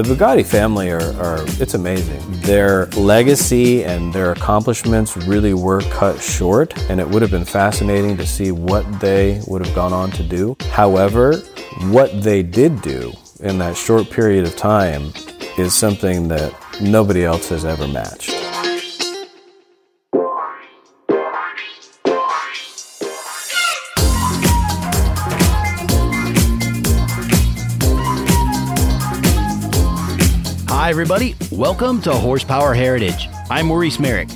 The Bugatti family are, are, it's amazing. Their legacy and their accomplishments really were cut short, and it would have been fascinating to see what they would have gone on to do. However, what they did do in that short period of time is something that nobody else has ever matched. Hi, everybody. Welcome to Horsepower Heritage. I'm Maurice Merrick.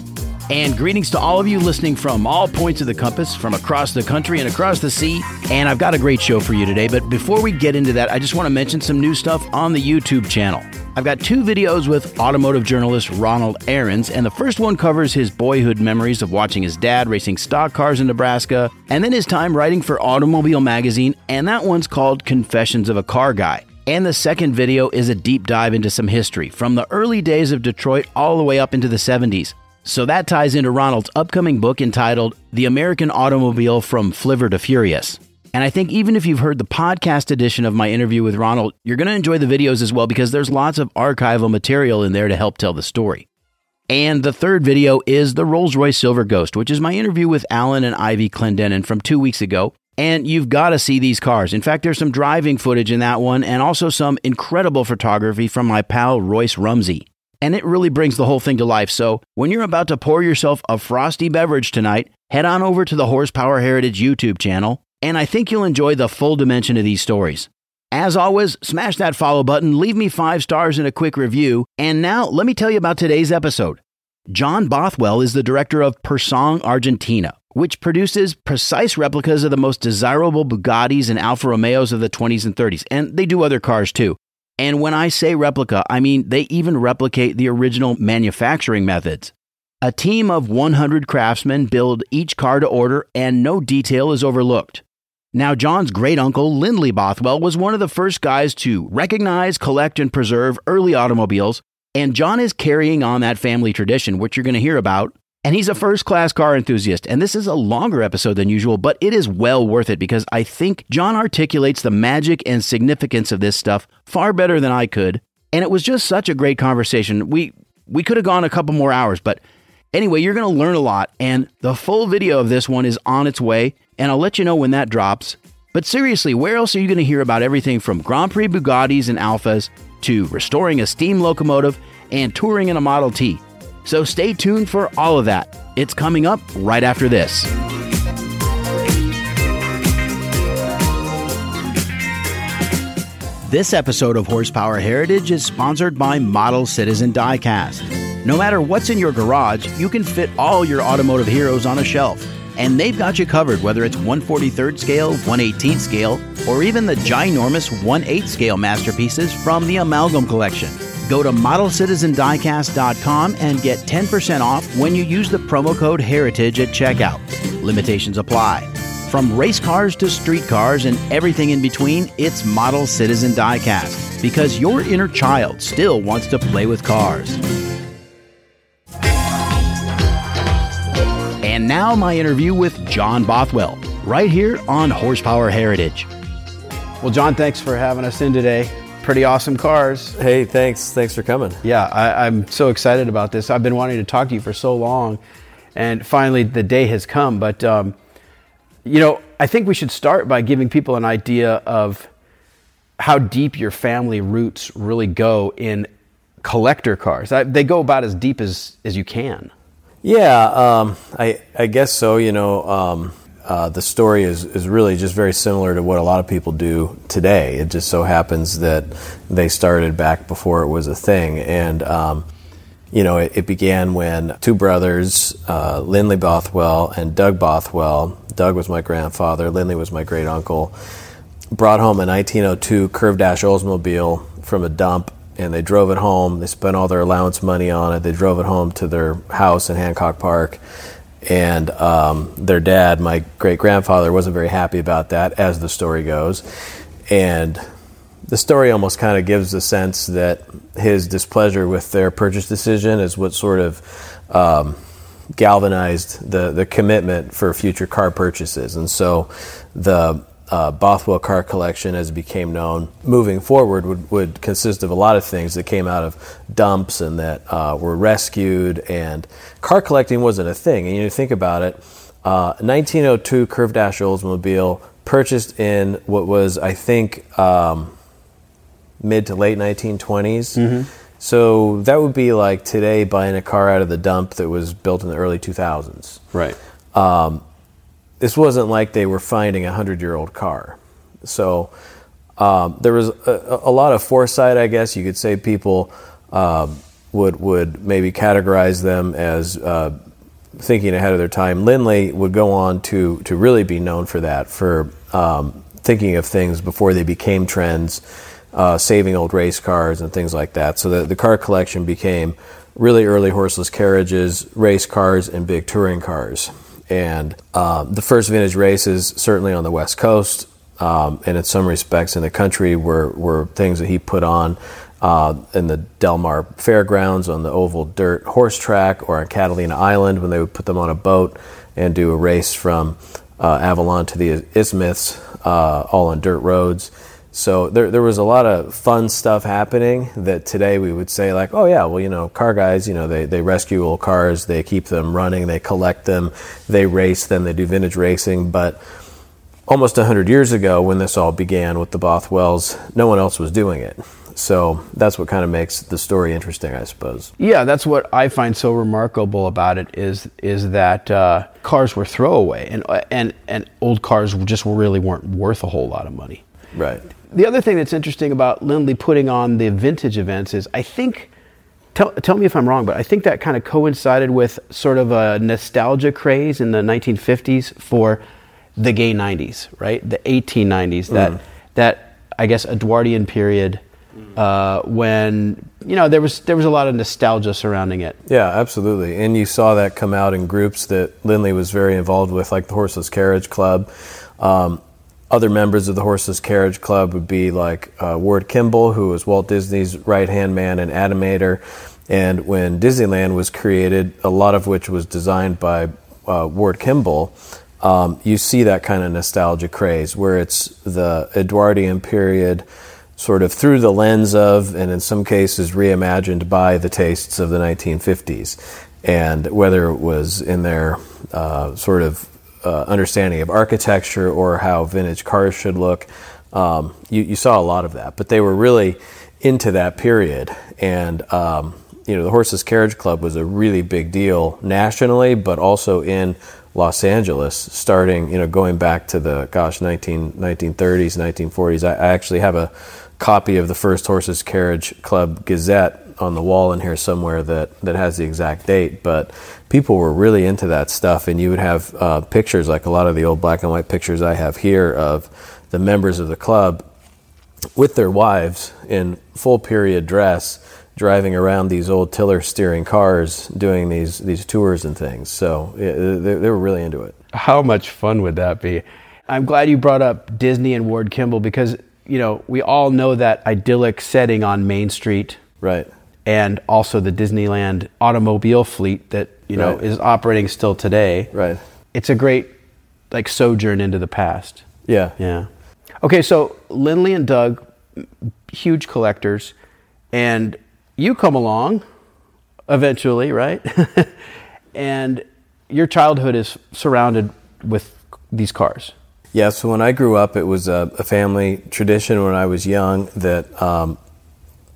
And greetings to all of you listening from all points of the compass, from across the country and across the sea. And I've got a great show for you today. But before we get into that, I just want to mention some new stuff on the YouTube channel. I've got two videos with automotive journalist Ronald Ahrens, and the first one covers his boyhood memories of watching his dad racing stock cars in Nebraska, and then his time writing for Automobile Magazine, and that one's called Confessions of a Car Guy. And the second video is a deep dive into some history from the early days of Detroit all the way up into the 70s. So that ties into Ronald's upcoming book entitled The American Automobile from Flivver to Furious. And I think even if you've heard the podcast edition of my interview with Ronald, you're going to enjoy the videos as well because there's lots of archival material in there to help tell the story. And the third video is the Rolls Royce Silver Ghost, which is my interview with Alan and Ivy Clendenin from two weeks ago. And you've got to see these cars. In fact, there's some driving footage in that one and also some incredible photography from my pal Royce Rumsey. And it really brings the whole thing to life. So when you're about to pour yourself a frosty beverage tonight, head on over to the Horsepower Heritage YouTube channel, and I think you'll enjoy the full dimension of these stories. As always, smash that follow button, leave me five stars and a quick review. And now, let me tell you about today's episode. John Bothwell is the director of Pur Sang Argentina, which produces precise replicas of the most desirable Bugattis and Alfa Romeos of the 20s and 30s, and they do other cars too. And when I say replica, I mean they even replicate the original manufacturing methods. A team of 100 craftsmen build each car to order, and no detail is overlooked. Now, John's great uncle, Lindley Bothwell, was one of the first guys to recognize, collect, and preserve early automobiles, and John is carrying on that family tradition, which you're going to hear about and he's a first class car enthusiast. And this is a longer episode than usual, but it is well worth it because I think John articulates the magic and significance of this stuff far better than I could. And it was just such a great conversation. We we could have gone a couple more hours, but anyway, you're going to learn a lot. And the full video of this one is on its way, and I'll let you know when that drops. But seriously, where else are you going to hear about everything from Grand Prix Bugattis and Alfas to restoring a steam locomotive and touring in a Model T? So stay tuned for all of that. It's coming up right after this. This episode of Horsepower Heritage is sponsored by Model Citizen Diecast. No matter what's in your garage, you can fit all your automotive heroes on a shelf. And they've got you covered whether it's 143rd scale, 118th scale, or even the ginormous 1 8 scale masterpieces from the Amalgam Collection. Go to modelcitizendiecast.com and get 10% off when you use the promo code HERITAGE at checkout. Limitations apply. From race cars to street cars and everything in between, it's Model Citizen Diecast because your inner child still wants to play with cars. And now, my interview with John Bothwell, right here on Horsepower Heritage. Well, John, thanks for having us in today pretty awesome cars. Hey, thanks. Thanks for coming. Yeah, I, am so excited about this. I've been wanting to talk to you for so long, and finally the day has come. But, um, you know, I think we should start by giving people an idea of how deep your family roots really go in collector cars. I, they go about as deep as, as you can. Yeah, um, I, I guess so. You know, um, uh, the story is, is really just very similar to what a lot of people do today. It just so happens that they started back before it was a thing. And, um, you know, it, it, began when two brothers, uh, Lindley Bothwell and Doug Bothwell, Doug was my grandfather, Lindley was my great uncle, brought home a 1902 curved dash Oldsmobile from a dump and they drove it home. They spent all their allowance money on it. They drove it home to their house in Hancock Park and um, their dad, my great grandfather, wasn't very happy about that, as the story goes. And the story almost kind of gives the sense that his displeasure with their purchase decision is what sort of um, galvanized the, the commitment for future car purchases. And so the uh, Bothwell car collection, as it became known, moving forward would, would consist of a lot of things that came out of dumps and that uh, were rescued. And car collecting wasn't a thing. And you think about it, uh, 1902 Curved Dash Oldsmobile purchased in what was, I think, um, mid to late 1920s. Mm-hmm. So that would be like today buying a car out of the dump that was built in the early 2000s. Right. Um, this wasn't like they were finding a hundred year old car. So um, there was a, a, lot of foresight, I guess you could say. People um, would would maybe categorize them as uh, thinking ahead of their time. Lindley would go on to to really be known for that, for um, thinking of things before they became trends, uh, saving old race cars and things like that. So the, the car collection became really early horseless carriages, race cars, and big touring cars. And uh, the first vintage races, certainly on the West Coast, um, and in some respects in the country, were, were things that he put on uh, in the Del Mar Fairgrounds on the oval dirt horse track or on Catalina Island when they would put them on a boat and do a race from uh, Avalon to the Isthmus, uh, all on dirt roads. So there, there was a lot of fun stuff happening that today we would say like, oh yeah, well you know, car guys, you know, they, they rescue old cars, they keep them running, they collect them, they race them, they do vintage racing. But almost hundred years ago, when this all began with the Bothwells, no one else was doing it. So that's what kind of makes the story interesting, I suppose. Yeah, that's what I find so remarkable about it is is that uh, cars were throwaway, and and and old cars just really weren't worth a whole lot of money. Right the other thing that's interesting about Lindley putting on the vintage events is I think, tell, tell me if I'm wrong, but I think that kind of coincided with sort of a nostalgia craze in the 1950s for the gay 90s, right? The 1890s, that, mm. that I guess, Edwardian period uh, when you know there was there was a lot of nostalgia surrounding it. Yeah, absolutely, and you saw that come out in groups that Lindley was very involved with, like the Horseless Carriage Club. Um, other members of the Horseless Carriage Club would be like uh, Ward Kimball, who was Walt Disney's right hand man and animator. And when Disneyland was created, a lot of which was designed by uh, Ward Kimball, um, you see that kind of nostalgia craze where it's the Edwardian period sort of through the lens of, and in some cases reimagined by the tastes of the 1950s. And whether it was in their uh, sort of uh, understanding of architecture or how vintage cars should look. Um, you, you, saw a lot of that, but they were really into that period. And, um, you know, the Horseless Carriage Club was a really big deal nationally, but also in Los Angeles, starting, you know, going back to the, gosh, 19, 1930s, 1940s. I, I actually have a copy of the first Horseless Carriage Club Gazette on the wall in here somewhere that, that has the exact date, but people were really into that stuff, and you would have uh, pictures like a lot of the old black and white pictures I have here of the members of the club with their wives in full period dress driving around these old tiller steering cars doing these these tours and things. So yeah, they, they were really into it. How much fun would that be? I'm glad you brought up disney and ward kimball because you know we all know that idyllic setting on main street. Right and also the Disneyland automobile fleet that you know right. is operating still today. Right. It's a great like sojourn into the past. Yeah. Yeah. Okay, so Lindley and Doug, huge collectors, and you come along eventually, right? and your childhood is surrounded with these cars. Yeah, so when I grew up, it was a, a family tradition when I was young that um,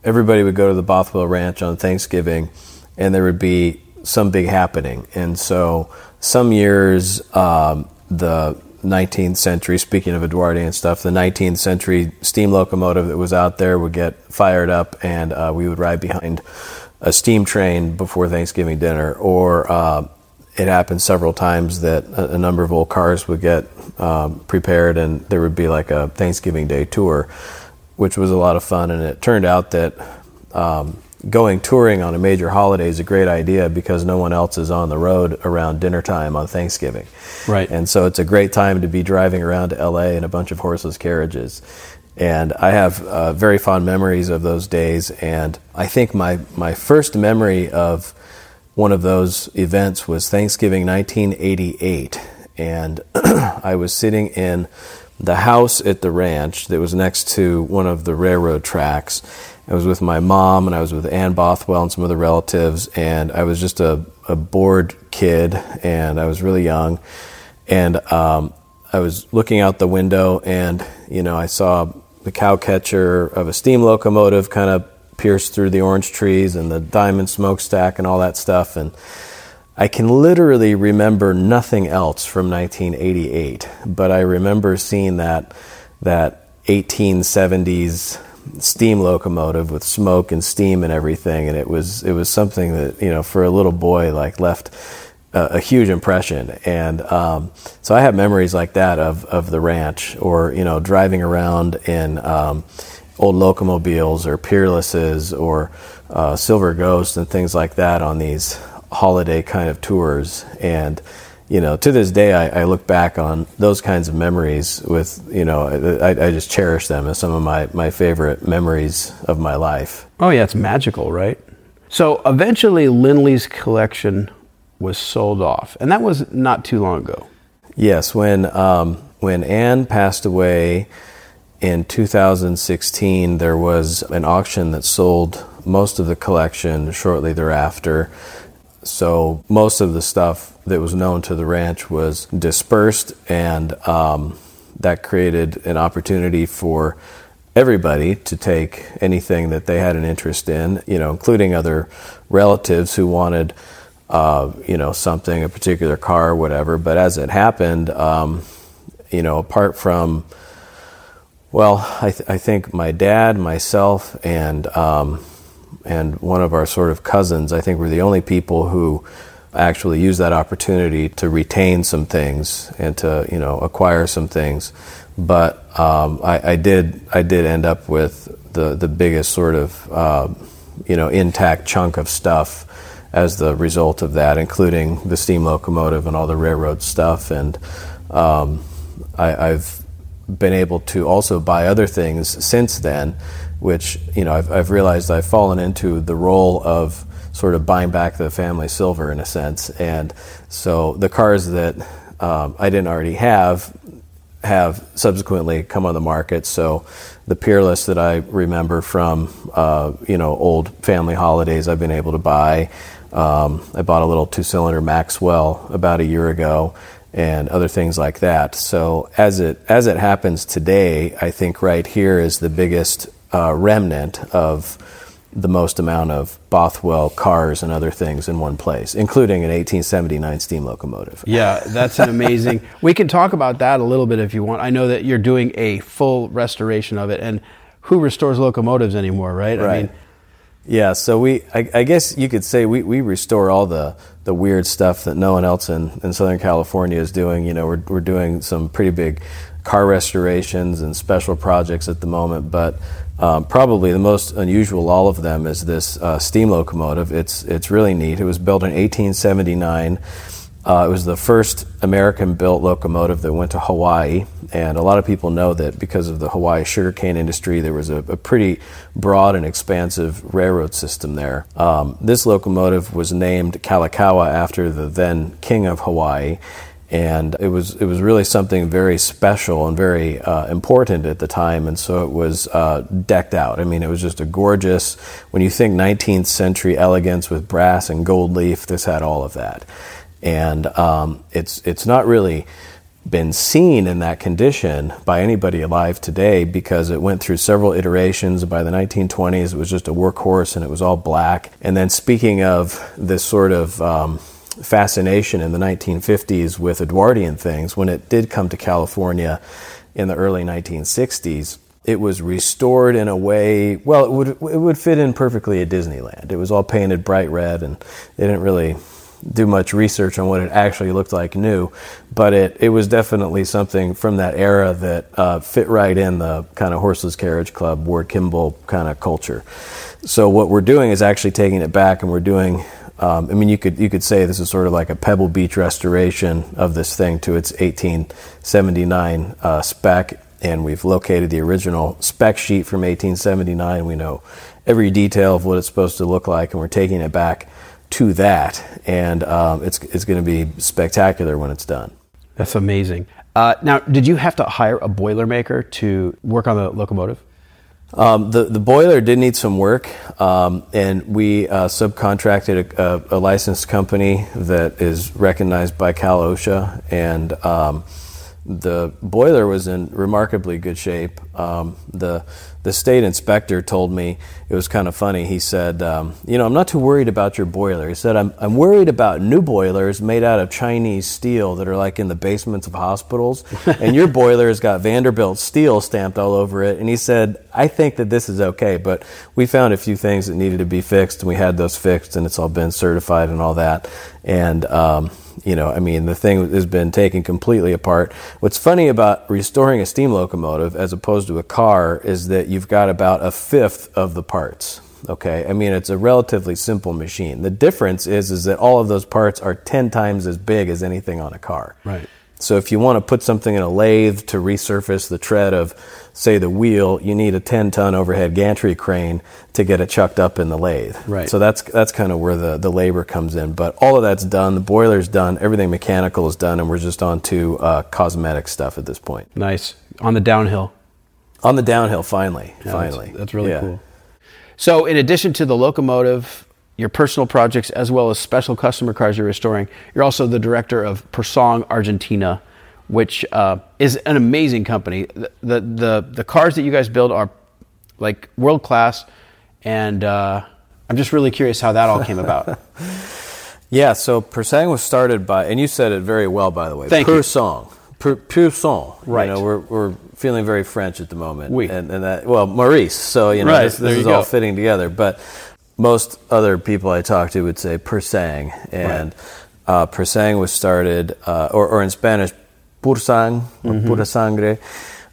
everybody would go to the Bothwell Ranch on Thanksgiving, and there would be some big happening. And so, some years, um, the 19th century, speaking of Edwardian stuff, the 19th century steam locomotive that was out there would get fired up, and uh, we would ride behind a steam train before Thanksgiving dinner. Or uh, it happened several times that a, a, number of old cars would get um, prepared, and there would be like a Thanksgiving Day tour which was a lot of fun. And it turned out that um, going touring on a major holiday is a great idea because no one else is on the road around dinner time on Thanksgiving. Right. And so it's a great time to be driving around to LA in a bunch of horseless carriages. And I have uh, very fond memories of those days. And I think my, my first memory of one of those events was Thanksgiving 1988. And I was sitting in the house at the ranch that was next to one of the railroad tracks. I was with my mom and I was with Ann Bothwell and some other relatives, and I was just a, a bored kid and I was really young. And um, I was looking out the window and, you know, I saw the cow catcher of a steam locomotive kind of pierce through the orange trees and the diamond smokestack and all that stuff. And I can literally remember nothing else from 1988, but I remember seeing that that 1870s steam locomotive with smoke and steam and everything, and it was it was something that you know for a little boy like left a, a huge impression. And um, so I have memories like that of of the ranch, or you know driving around in um, old locomobiles or peerlesses or uh, silver ghosts and things like that on these holiday kind of tours. And, you know, to this day, I, I, look back on those kinds of memories with, you know, I, I, just cherish them as some of my, my favorite memories of my life. Oh, yeah, it's magical, right? So eventually, Lindley's collection was sold off, and that was not too long ago. Yes, when, um, when Anne passed away in 2016, there was an auction that sold most of the collection shortly thereafter. So most of the stuff that was known to the ranch was dispersed, and um, that created an opportunity for everybody to take anything that they had an interest in, you know, including other relatives who wanted, uh, you know, something, a particular car or whatever. But as it happened, um, you know, apart from, well, I, th- I, think my dad, myself, and um, and one of our sort of cousins, I think, were the only people who actually used that opportunity to retain some things and to you know acquire some things. But um, I, I, did I did end up with the the biggest sort of uh, you know intact chunk of stuff as the result of that, including the steam locomotive and all the railroad stuff. And um, I, I've been able to also buy other things since then which you know I've, I've realized I've fallen into the role of sort of buying back the family silver in a sense, and so the cars that um, I didn't already have have subsequently come on the market. So the Peerless that I remember from uh, you know old family holidays, I've been able to buy. Um, I bought a little two-cylinder Maxwell about a year ago, and other things like that. So as it as it happens today, I think right here is the biggest uh, remnant of the most amount of Bothwell cars and other things in one place, including an 1879 steam locomotive. Yeah, that's an amazing. we can talk about that a little bit if you want. I know that you're doing a full restoration of it, and who restores locomotives anymore, right? Right. I mean, yeah, so we, I, I, guess you could say we, we restore all the, the weird stuff that no one else in, in Southern California is doing. You know, we're, we're doing some pretty big car restorations and special projects at the moment, but um, probably the most unusual all of them is this uh, steam locomotive. It's it's really neat. It was built in 1879. Uh, it was the first American-built locomotive that went to Hawaii, and a lot of people know that because of the Hawaii sugarcane industry, there was a, a pretty broad and expansive railroad system there. Um, this locomotive was named Kalakaua after the then king of Hawaii, and it was it was really something very special and very uh, important at the time, and so it was uh, decked out. I mean, it was just a gorgeous. When you think 19th century elegance with brass and gold leaf, this had all of that, and um, it's it's not really been seen in that condition by anybody alive today because it went through several iterations. By the 1920s, it was just a workhorse and it was all black. And then, speaking of this sort of um, fascination in the 1950s with Edwardian things, when it did come to California in the early 1960s, it was restored in a way. Well, it would it would fit in perfectly at Disneyland. It was all painted bright red, and they didn't really do much research on what it actually looked like new, but it, it was definitely something from that era that uh, fit right in the kind of horseless carriage club, Ward Kimball kind of culture. So what we're doing is actually taking it back, and we're doing um, I mean, you could you could say this is sort of like a Pebble Beach restoration of this thing to its 1879 uh, spec, and we've located the original spec sheet from 1879. We know every detail of what it's supposed to look like, and we're taking it back to that, and um, it's it's going to be spectacular when it's done. That's amazing. Uh, now, did you have to hire a boilermaker to work on the locomotive? Um, the the boiler did need some work, um, and we uh, subcontracted a, a, a, licensed company that is recognized by Cal OSHA, and um, the boiler was in remarkably good shape. Um, the the state inspector told me it was kind of funny. He said, um, "You know, I'm not too worried about your boiler." He said, "I'm I'm worried about new boilers made out of Chinese steel that are like in the basements of hospitals, and your boiler has got Vanderbilt steel stamped all over it." And he said, "I think that this is okay, but we found a few things that needed to be fixed, and we had those fixed, and it's all been certified and all that." And um, you know, I mean, the thing has been taken completely apart. What's funny about restoring a steam locomotive as opposed to a car is that you've got about a fifth of the parts. Okay, I mean it's a relatively simple machine. The difference is is that all of those parts are ten times as big as anything on a car. Right. So if you want to put something in a lathe to resurface the tread of, say, the wheel, you need a 10-ton overhead gantry crane to get it chucked up in the lathe. Right. So that's that's kind of where the, the labor comes in. But all of that's done. The boiler's done. Everything mechanical is done, and we're just on to uh, cosmetic stuff at this point. Nice on the downhill. On the downhill, finally, yeah, finally. That's, that's really yeah. cool. So, in addition to the locomotive your personal projects as well as special customer cars you're restoring. You're also the director of Pur Sang Argentina, which uh, is an amazing company. The, the, the the cars that you guys build are like world class, and uh, I'm just really curious how that all came about. yeah, so Persang was started by, and you said it very well, by the way. Thank Persong. you. Pur, pur sang. Right. You know, we're, we're feeling very French at the moment. Oui. And, and that, well, Maurice. So, you know, right. this, this is all fitting together. But most other people I talk to would say persang, and right. uh, persang was started, uh, or, or, in Spanish, pursang, mm-hmm. pura sangre.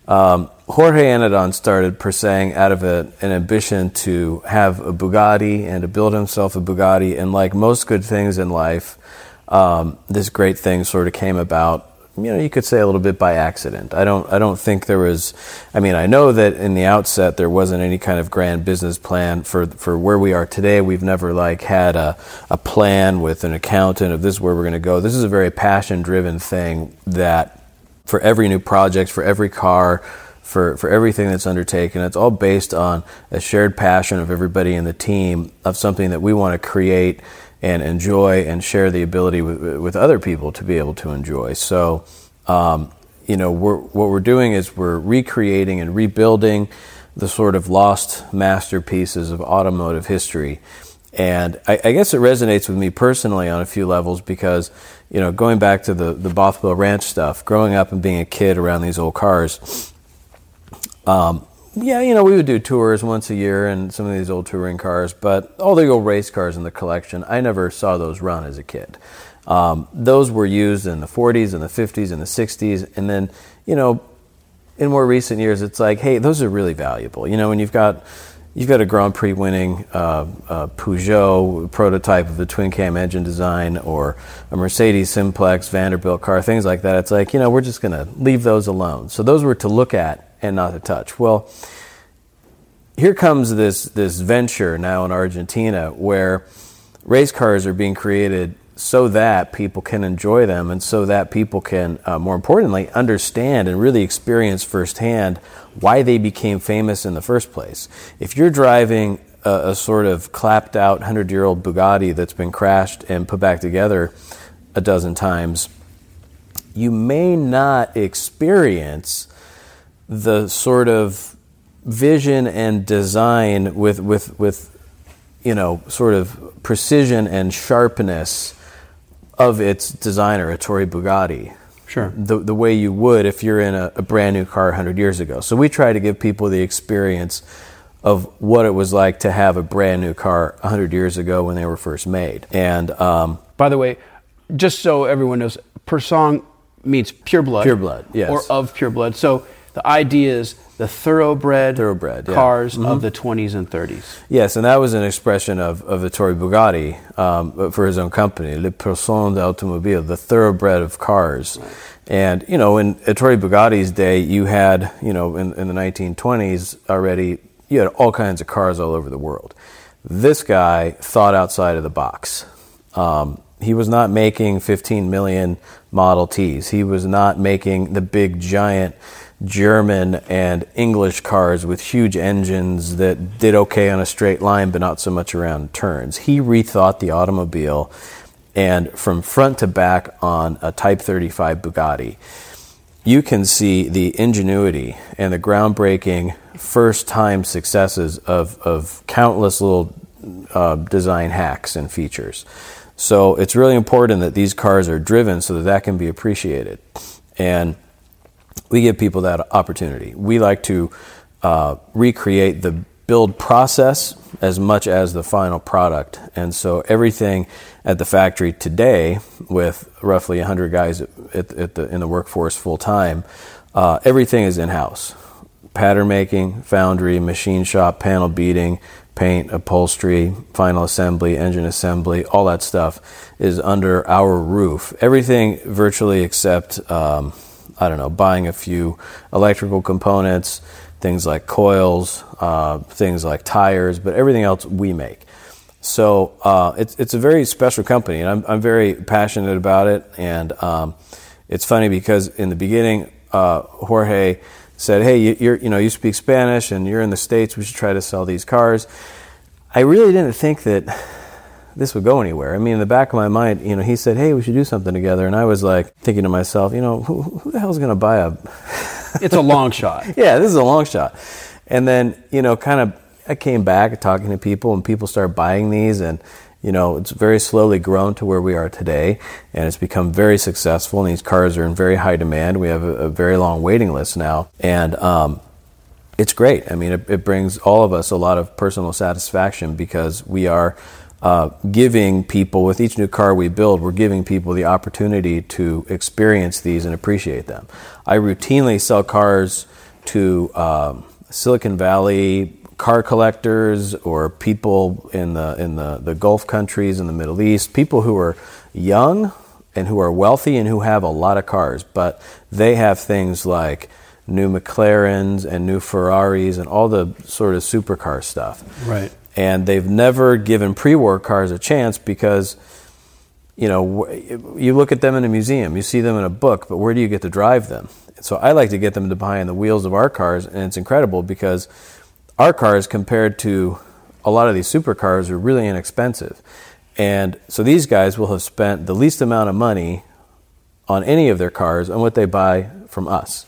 Um, Jorge Anadon started persang out of a, an ambition to have a Bugatti and to build himself a Bugatti. And like most good things in life, um, this great thing sort of came about you know, you could say a little bit by accident. I don't, I don't think there was. I mean, I know that in the outset there wasn't any kind of grand business plan for for where we are today. We've never like had a a plan with an accountant of this is where we're going to go. This is a very passion driven thing that for every new project, for every car, for, for everything that's undertaken. It's all based on a shared passion of everybody in the team of something that we want to create and enjoy and share the ability with, with other people to be able to enjoy. So, um, you know, we're, what we're doing is we're recreating and rebuilding the sort of lost masterpieces of automotive history. And I, I, guess it resonates with me personally on a few levels because, you know, going back to the, the Bothwell Ranch stuff, growing up and being a kid around these old cars, um, yeah, you know, we would do tours once a year in some of these old touring cars, but all the old race cars in the collection, I never saw those run as a kid. Um, those were used in the 40s and the 50s and the 60s, and then, you know, in more recent years, it's like, hey, those are really valuable. You know, when you've got you've got a Grand Prix winning uh, uh, Peugeot prototype of the twin cam engine design, or a Mercedes simplex Vanderbilt car, things like that. It's like, you know, we're just going to leave those alone. So those were to look at and not to touch. Well, here comes this this venture now in Argentina where race cars are being created so that people can enjoy them and so that people can, uh, more importantly, understand and really experience firsthand why they became famous in the first place. If you're driving a, a sort of clapped out 100 year old Bugatti that's been crashed and put back together a dozen times, you may not experience the sort of vision and design with with with you know sort of precision and sharpness of its designer, Ettore Bugatti. Sure. The, the way you would if you're in a, a brand new car 100 years ago. So we try to give people the experience of what it was like to have a brand new car 100 years ago when they were first made. And um, by the way, just so everyone knows, Pur Sang means pure blood. Pure blood, yes. Or of pure blood. So the idea is the thoroughbred, thoroughbred cars yeah. mm-hmm. of the 20s and 30s. Yes, and that was an expression of, of Ettore Bugatti um, for his own company, Le Pur Sang d'Automobile, the thoroughbred of cars. Right. And, you know, in Ettore Bugatti's day, you had, you know, in, in the 1920s already, you had all kinds of cars all over the world. This guy thought outside of the box. Um, he was not making 15 million Model Ts. He was not making the big giant German and English cars with huge engines that did okay on a straight line, but not so much around turns. He rethought the automobile, and from front to back on a Type 35 Bugatti, you can see the ingenuity and the groundbreaking first time successes of, of countless little uh, design hacks and features. So it's really important that these cars are driven so that that can be appreciated. And we give people that opportunity. We like to uh, recreate the build process as much as the final product. And so everything at the factory today, with roughly 100 guys at, at the, in the workforce full time, uh, everything is in house. Pattern making, foundry, machine shop, panel beating, paint, upholstery, final assembly, engine assembly, all that stuff is under our roof. Everything virtually except um, I don't know, buying a few electrical components, things like coils, uh, things like tires, but everything else we make. So uh, it's it's a very special company, and I'm I'm very passionate about it. And um, it's funny because in the beginning, uh, Jorge said, "Hey, you, you know you speak Spanish and you're in the states. We should try to sell these cars." I really didn't think that this would go anywhere. I mean, in the back of my mind, you know, he said, "Hey, we should do something together," and I was like thinking to myself, you know, who, who the hell's going to buy a? it's a long shot. Yeah, this is a long shot. And then, you know, kind of, I came back talking to people, and people started buying these, and you know, it's very slowly grown to where we are today, and it's become very successful. And these cars are in very high demand. We have a, a very long waiting list now, and um, it's great. I mean, it, it brings all of us a lot of personal satisfaction because we are uh, giving people with each new car we build, we're giving people the opportunity to experience these and appreciate them. I routinely sell cars to um, Silicon Valley car collectors or people in the in the, the Gulf countries in the Middle East, people who are young and who are wealthy and who have a lot of cars, but they have things like new McLarens and new Ferraris and all the sort of supercar stuff. Right and they've never given pre-war cars a chance because you know you look at them in a museum you see them in a book but where do you get to drive them? So i like to get them to behind the wheels of our cars and it's incredible because our cars compared to a lot of these supercars are really inexpensive. And so these guys will have spent the least amount of money on any of their cars on what they buy from us.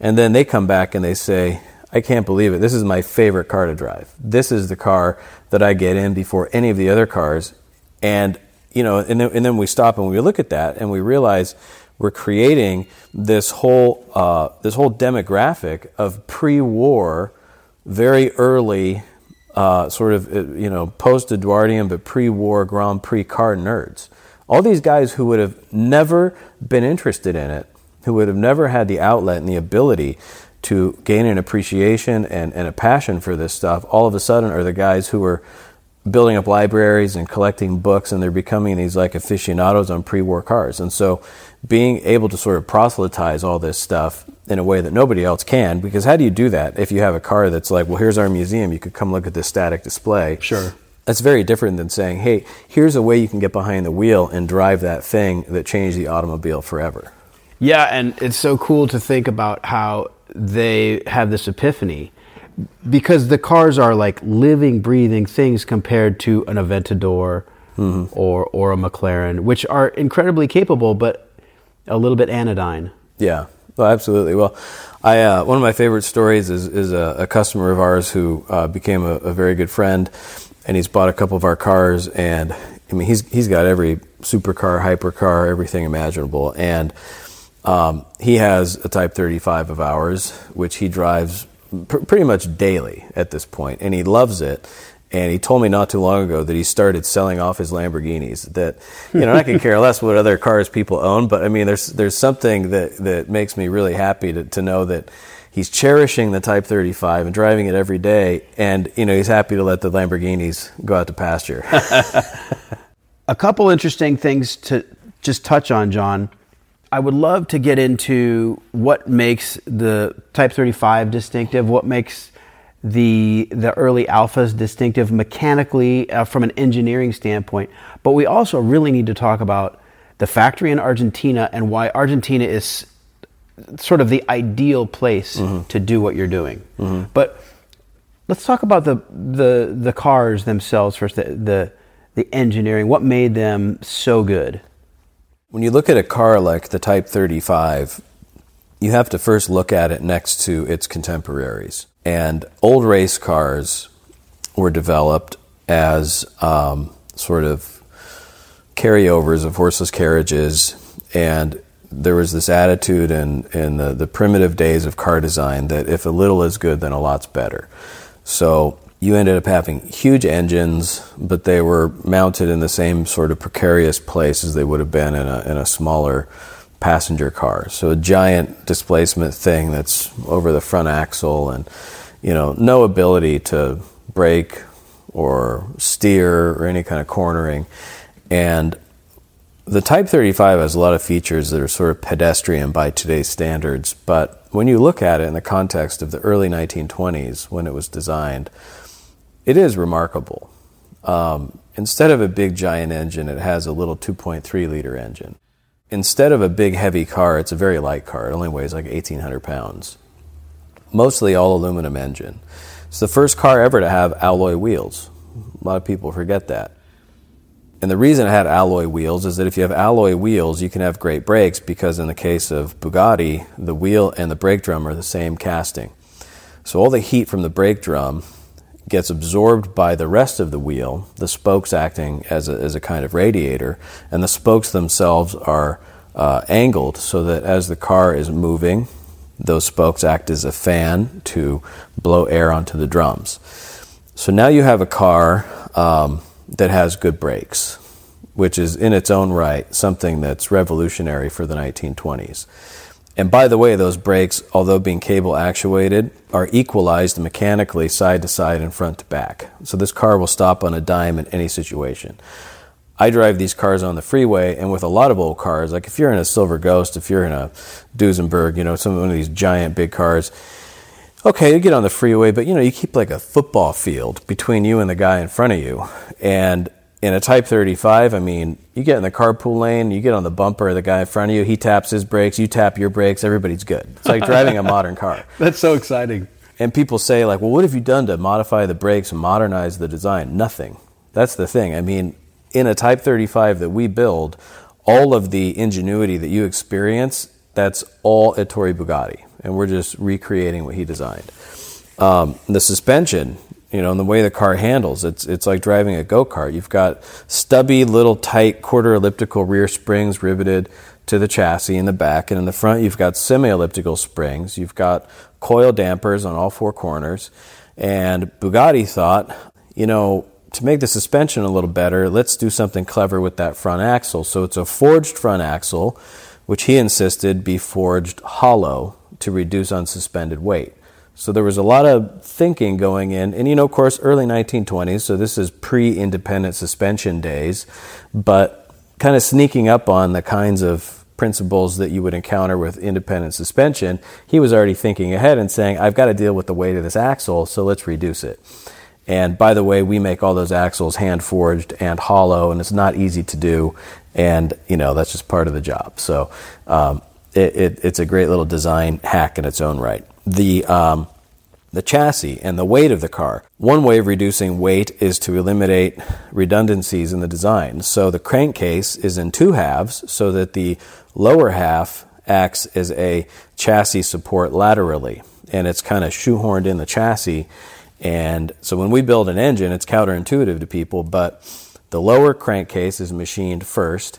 And then they come back and they say I can't believe it. This is my favorite car to drive. This is the car that I get in before any of the other cars. And, you know, and then, and then we stop and we look at that and we realize we're creating this whole, uh, this whole demographic of pre-war, very early, uh, sort of, uh, you know, post-Edwardian but pre-war Grand Prix car nerds. All these guys who would have never been interested in it, who would have never had the outlet and the ability to gain an appreciation and, and a passion for this stuff all of a sudden are the guys who are building up libraries and collecting books and they're becoming these like aficionados on pre-war cars. And so being able to sort of proselytize all this stuff in a way that nobody else can because how do you do that if you have a car that's like well here's our museum. You could come look at this static display. Sure. That's very different than saying hey here's a way you can get behind the wheel and drive that thing that changed the automobile forever. Yeah and it's so cool to think about how they have this epiphany because the cars are like living, breathing things compared to an Aventador mm-hmm. or or a McLaren, which are incredibly capable, but a little bit anodyne. Yeah, well, absolutely. Well, I uh, one of my favorite stories is is a, a customer of ours who uh, became a, a, very good friend, and he's bought a couple of our cars, and I mean he's he's got every supercar, hypercar, everything imaginable, and um, he has a Type 35 of ours, which he drives pr- pretty much daily at this point, and he loves it. And he told me not too long ago that he started selling off his Lamborghinis. That you know, I could care less what other cars people own, but I mean, there's there's something that that makes me really happy to, to know that he's cherishing the Type 35 and driving it every day, and you know, he's happy to let the Lamborghinis go out to pasture. a couple interesting things to just touch on, John. I would love to get into what makes the Type 35 distinctive, what makes the the early Alfas distinctive mechanically uh, from an engineering standpoint but we also really need to talk about the factory in Argentina and why Argentina is sort of the ideal place mm-hmm. to do what you're doing mm-hmm. but let's talk about the the the cars themselves first the, the the engineering what made them so good when you look at a car like the Type 35 you have to first look at it next to its contemporaries and old race cars were developed as um, sort of carryovers of horseless carriages, and there was this attitude in, in the, the primitive days of car design that if a little is good, then a lot's better. So you ended up having huge engines, but they were mounted in the same sort of precarious place as they would have been in a, in a smaller passenger car. So a giant displacement thing that's over the front axle and you know, no ability to brake or steer or any kind of cornering. And the Type 35 has a lot of features that are sort of pedestrian by today's standards, but when you look at it in the context of the early 1920s when it was designed, it is remarkable. Um, instead of a big giant engine, it has a little 2.3 liter engine. Instead of a big heavy car, it's a very light car. It only weighs like 1,800 pounds mostly all aluminum engine. It's the first car ever to have alloy wheels. A lot of people forget that. And the reason it had alloy wheels is that if you have alloy wheels, you can have great brakes because, in the case of Bugatti, the wheel and the brake drum are the same casting. So all the heat from the brake drum gets absorbed by the rest of the wheel, the spokes acting as a, as a kind of radiator, and the spokes themselves are uh, angled so that as the car is moving, those spokes act as a fan to blow air onto the drums. So now you have a car um, that has good brakes, which is in its own right something that's revolutionary for the 1920s. And by the way, those brakes, although being cable actuated, are equalized mechanically side to side and front to back. So this car will stop on a dime in any situation. I drive these cars on the freeway, and with a lot of old cars, like if you're in a Silver Ghost, if you're in a Duesenberg, you know, some one of these giant big cars, okay, you get on the freeway, but you know, you keep like a football field between you and the guy in front of you. And in a Type 35, I mean, you get in the carpool lane, you get on the bumper of the guy in front of you, he taps his brakes, you tap your brakes, everybody's good. It's like driving a modern car. That's so exciting. And people say, like, well, what have you done to modify the brakes and modernize the design? Nothing. That's the thing. I mean, in a Type 35 that we build, all of the ingenuity that you experience, that's all Ettore Bugatti. And we're just recreating what he designed. Um, the suspension, you know, and the way the car handles, it's, it's like driving a go kart. You've got stubby, little, tight, quarter elliptical rear springs riveted to the chassis in the back. And in the front, you've got semi elliptical springs. You've got coil dampers on all four corners. And Bugatti thought, you know, to make the suspension a little better, let's do something clever with that front axle. So it's a forged front axle, which he insisted be forged hollow to reduce unsuspended weight. So there was a lot of thinking going in, and you know, of course, early 1920s, so this is pre independent suspension days, but kind of sneaking up on the kinds of principles that you would encounter with independent suspension, he was already thinking ahead and saying, I've got to deal with the weight of this axle, so let's reduce it. And by the way, we make all those axles hand forged and hollow, and it's not easy to do. And you know that's just part of the job. So um, it, it, it's a great little design hack in its own right. The um, the chassis and the weight of the car. One way of reducing weight is to eliminate redundancies in the design. So the crankcase is in two halves, so that the lower half acts as a chassis support laterally, and it's kind of shoehorned in the chassis and so when we build an engine, it's counterintuitive to people, but the lower crankcase is machined first.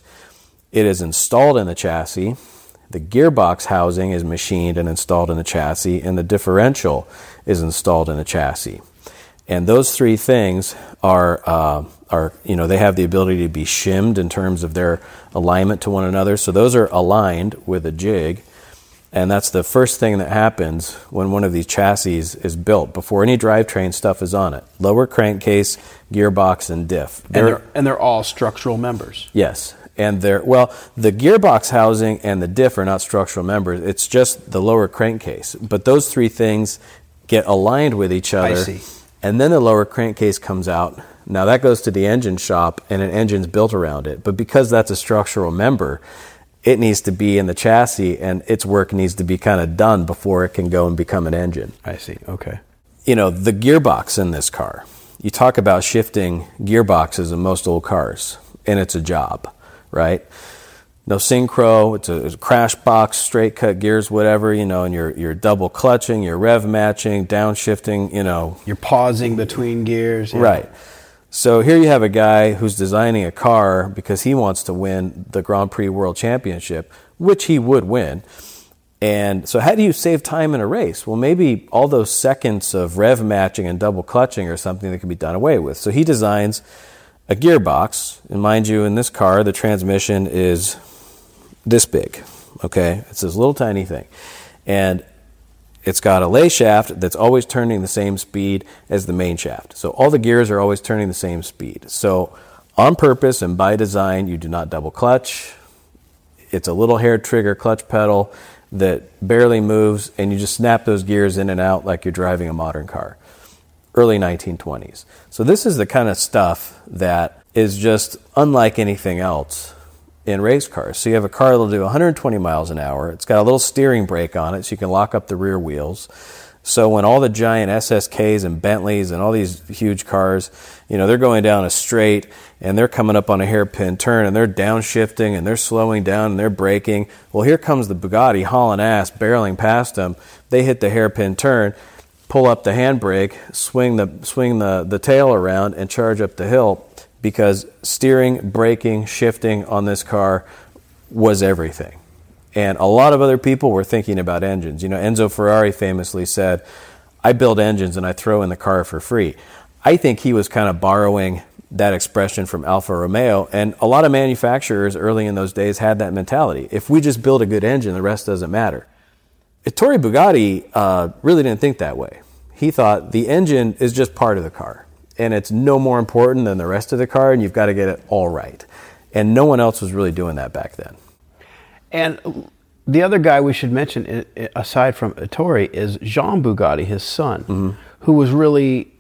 It is installed in the chassis. The gearbox housing is machined and installed in the chassis, and the differential is installed in the chassis. And those three things are, uh, are, you know, they have the ability to be shimmed in terms of their alignment to one another. So those are aligned with a jig. And that's the first thing that happens when one of these chassis is built before any drivetrain stuff is on it. Lower crankcase, gearbox, and diff. They're, and, they're, and they're all structural members. Yes. And they're, well, the gearbox housing and the diff are not structural members. It's just the lower crankcase. But those three things get aligned with each other. see. And then the lower crankcase comes out. Now that goes to the engine shop and an engine's built around it. But because that's a structural member, it needs to be in the chassis and its work needs to be kind of done before it can go and become an engine. I see. Okay. You know, the gearbox in this car. You talk about shifting gearboxes in most old cars, and it's a job, right? no synchro. It's a, it's a, crash box, straight cut gears, whatever, you know, and you're, you're double clutching, you're rev matching, downshifting, you know. You're pausing between gears. Yeah. Right. So here you have a guy who's designing a car because he wants to win the Grand Prix World Championship, which he would win. And so, how do you save time in a race? Well, maybe all those seconds of rev matching and double clutching are something that can be done away with. So, he designs a gearbox. And mind you, in this car, the transmission is this big. Okay, it's this little tiny thing, and it's got a lay shaft that's always turning the same speed as the main shaft. So all the gears are always turning the same speed. So on purpose and by design, you do not double clutch. It's a little hair trigger clutch pedal that barely moves, and you just snap those gears in and out like you're driving a modern car. Early 1920s. So, this is the kind of stuff that is just unlike anything else in race cars. So you have a car that'll do 120 miles an hour. It's got a little steering brake on it, so you can lock up the rear wheels. So when all the giant SSKs and Bentleys and all these huge cars, you know, they're going down a straight and they're coming up on a hairpin turn and they're downshifting and they're slowing down and they're braking. Well, here comes the Bugatti hauling ass, barreling past them. They hit the hairpin turn, pull up the handbrake, swing the swing the, the tail around and charge up the hill because steering, braking, shifting on this car was everything. And a lot of other people were thinking about engines. You know, Enzo Ferrari famously said, I build engines and I throw in the car for free. I think he was kind of borrowing that expression from Alfa Romeo. And a lot of manufacturers early in those days had that mentality. If we just build a good engine, the rest doesn't matter. Ettore Bugatti uh, really didn't think that way. He thought the engine is just part of the car and it's no more important than the rest of the car, and you've got to get it all right. And no one else was really doing that back then. And the other guy we should mention, aside from Ettore, is Jean Bugatti, his son, mm-hmm. who was really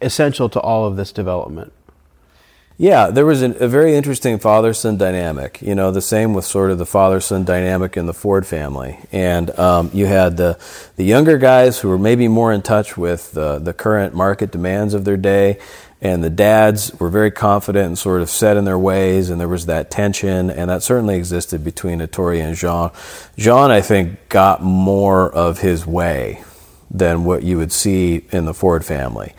essential to all of this development. Yeah, there was an, a very interesting father son dynamic. You know, the same with sort of the father son dynamic in the Ford family. And um, you had the, the younger guys who were maybe more in touch with the, the current market demands of their day. And the dads were very confident and sort of set in their ways, and there was that tension, and that certainly existed between Ettore and Jean. Jean, I think, got more of his way than what you would see in the Ford family.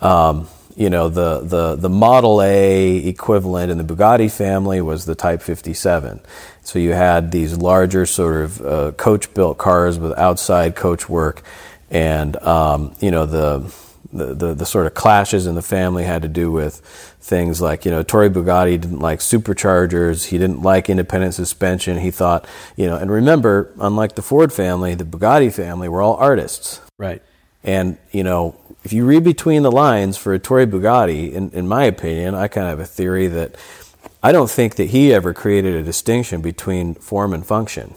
Um, you know the, the the Model A equivalent in the Bugatti family was the Type 57. So you had these larger sort of uh, coach built cars with outside coach work, and um, you know the, the, the the sort of clashes in the family had to do with things like you know Ettore Bugatti didn't like superchargers, he didn't like independent suspension. He thought you know, and remember, unlike the Ford family, the Bugatti family were all artists, right? And you know, if you read between the lines for Ettore Bugatti, in, in my opinion, I kind of have a theory that I don't think that he ever created a distinction between form and function.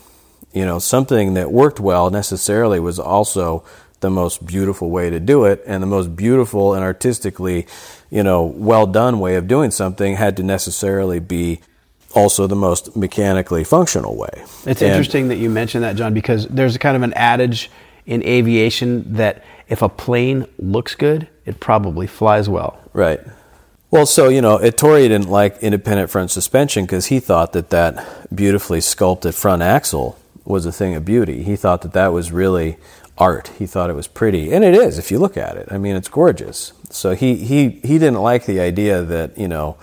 You know, something that worked well necessarily was also the most beautiful way to do it, and the most beautiful and artistically, you know, well done way of doing something had to necessarily be also the most mechanically functional way. It's and, interesting that you mentioned that, John, because there's kind of an adage in aviation that if a plane looks good, it probably flies well. Right. Well, so, you know, Ettore didn't like independent front suspension because he thought that that beautifully sculpted front axle was a thing of beauty. He thought that that was really art. He thought it was pretty. And it is, if you look at it. I mean, it's gorgeous. So he, he, he didn't like the idea that, you know,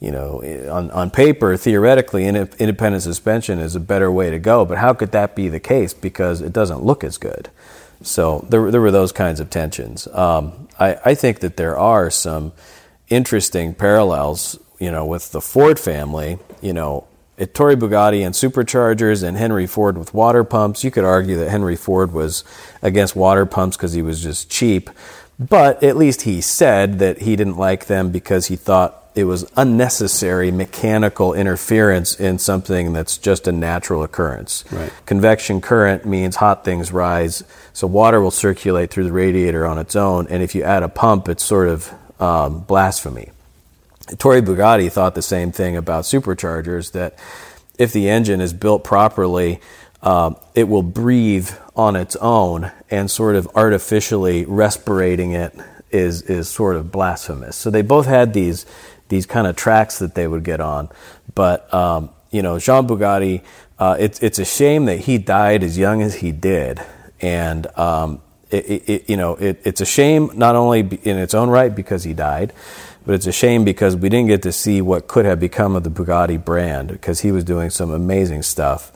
you know, on, on paper, theoretically, independent suspension is a better way to go. But how could that be the case? Because it doesn't look as good. So there, there were those kinds of tensions. Um, I, I think that there are some interesting parallels, you know, with the Ford family. You know, Ettore Bugatti and superchargers and Henry Ford with water pumps. You could argue that Henry Ford was against water pumps because he was just cheap. But at least he said that he didn't like them because he thought it was unnecessary mechanical interference in something that's just a natural occurrence. Right. Convection current means hot things rise, so water will circulate through the radiator on its own, and if you add a pump, it's sort of um, blasphemy. Ettore Bugatti thought the same thing about superchargers that if the engine is built properly, um, it will breathe on its own, and sort of artificially respirating it is is sort of blasphemous. So they both had these these kind of tracks that they would get on, but um, you know Jean Bugatti. Uh, it's it's a shame that he died as young as he did, and um, it, it, you know it, it's a shame not only in its own right because he died, but it's a shame because we didn't get to see what could have become of the Bugatti brand because he was doing some amazing stuff.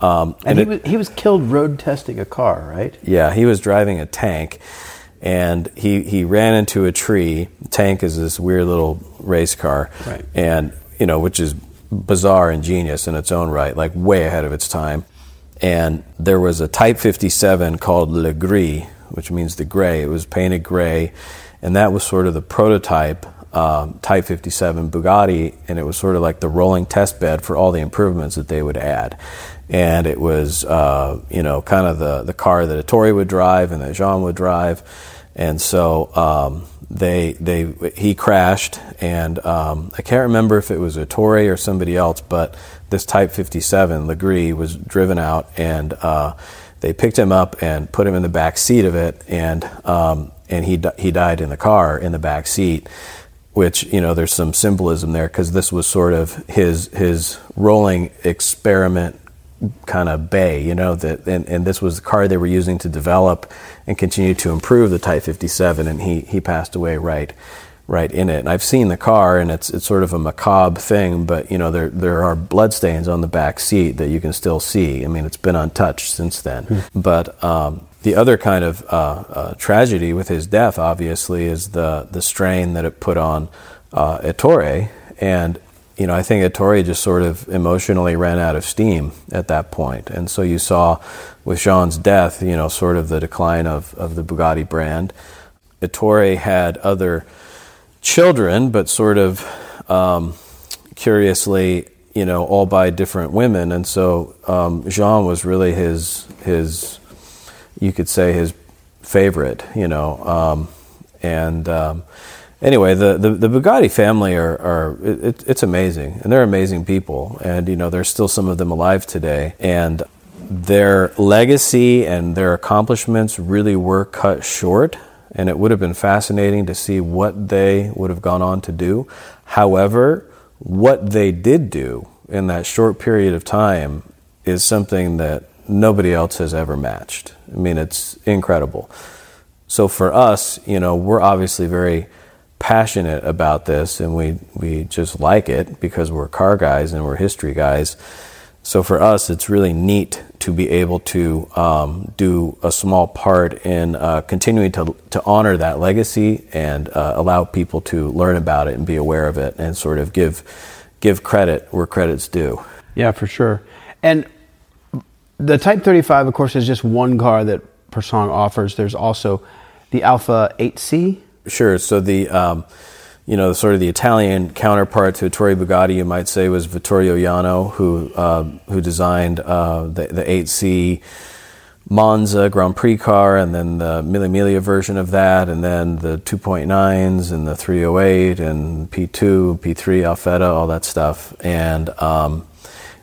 Um, and, and he, was, he was killed road testing a car, right? Yeah, he was driving a tank and he, he ran into a tree. Tank is this weird little race car, right. and you know, which is bizarre and genius in its own right, like way ahead of its time. And there was a Type 57 called Le Gris, which means the gray. It was painted gray, and that was sort of the prototype um, Type 57 Bugatti, and it was sort of like the rolling test bed for all the improvements that they would add. And it was, uh, you know, kind of the, the car that a Ettore would drive and that Jean would drive. And so um, they, they, he crashed, and um, I can't remember if it was Ettore or somebody else, but this Type 57 Le Gris was driven out, and uh, they picked him up and put him in the back seat of it, and um, and he he died in the car in the back seat which you know there's some symbolism there because this was sort of his his rolling experiment kind of bay, you know that and, and this was the car they were using to develop and continue to improve the Type 57, and he he passed away right right in it. And I've seen the car, and it's it's sort of a macabre thing, but you know there there are bloodstains on the back seat that you can still see. I mean, it's been untouched since then, mm. but. Um, the other kind of uh, uh, tragedy with his death, obviously, is the the strain that it put on uh, Ettore, and you know I think Ettore just sort of emotionally ran out of steam at that point, and so you saw with Jean's death, you know, sort of the decline of of the Bugatti brand. Ettore had other children, but sort of um, curiously, you know, all by different women, and so um, Jean was really his his you could say his favorite, you know. Um, and um, anyway, the, the, the, Bugatti family are, are it, it's amazing, and they're amazing people, and you know there's still some of them alive today, and their legacy and their accomplishments really were cut short. And it would have been fascinating to see what they would have gone on to do. However, what they did do in that short period of time is something that nobody else has ever matched. I mean, it's incredible. So for us, you know, we're obviously very passionate about this and we, we just like it because we're car guys and we're history guys. So for us, it's really neat to be able to um, do a small part in uh, continuing to, to honor that legacy and uh, allow people to learn about it and be aware of it and sort of give, give credit where credit's due. Yeah, for sure. And the Type 35, of course, is just one car that Pur Sang offers. There's also the Alfa 8C. Sure. So the um, you know sort of the Italian counterpart to Ettore Bugatti, you might say, was Vittorio Jano, who uh, who designed uh, the, the 8C Monza Grand Prix car, and then the Mille Miglia version of that, and then the 2.9s and the 308 and P2, P3 Alfetta, all that stuff. And um,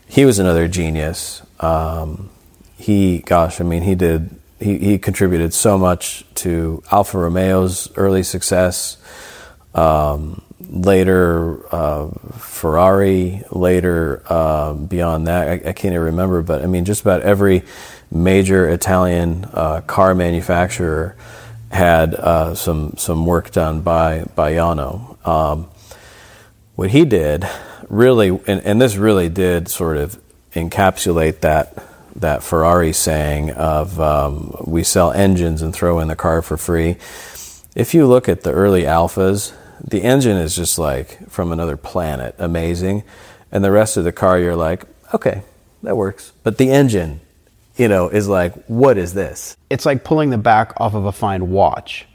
he was another genius. Um, he, gosh, I mean, he did. He, he contributed so much to Alfa Romeo's early success. Um, later, uh, Ferrari. Later, uh, beyond that, I, I, can't even remember. But I mean, just about every major Italian uh, car manufacturer had uh, some some work done by by Jano. Um, what he did really, and, and this really did sort of encapsulate that that Ferrari saying of um, we sell engines and throw in the car for free. If you look at the early Alfas, the engine is just like from another planet, amazing, and the rest of the car you're like, okay, that works. But the engine, you know, is like, what is this? It's like pulling the back off of a fine watch.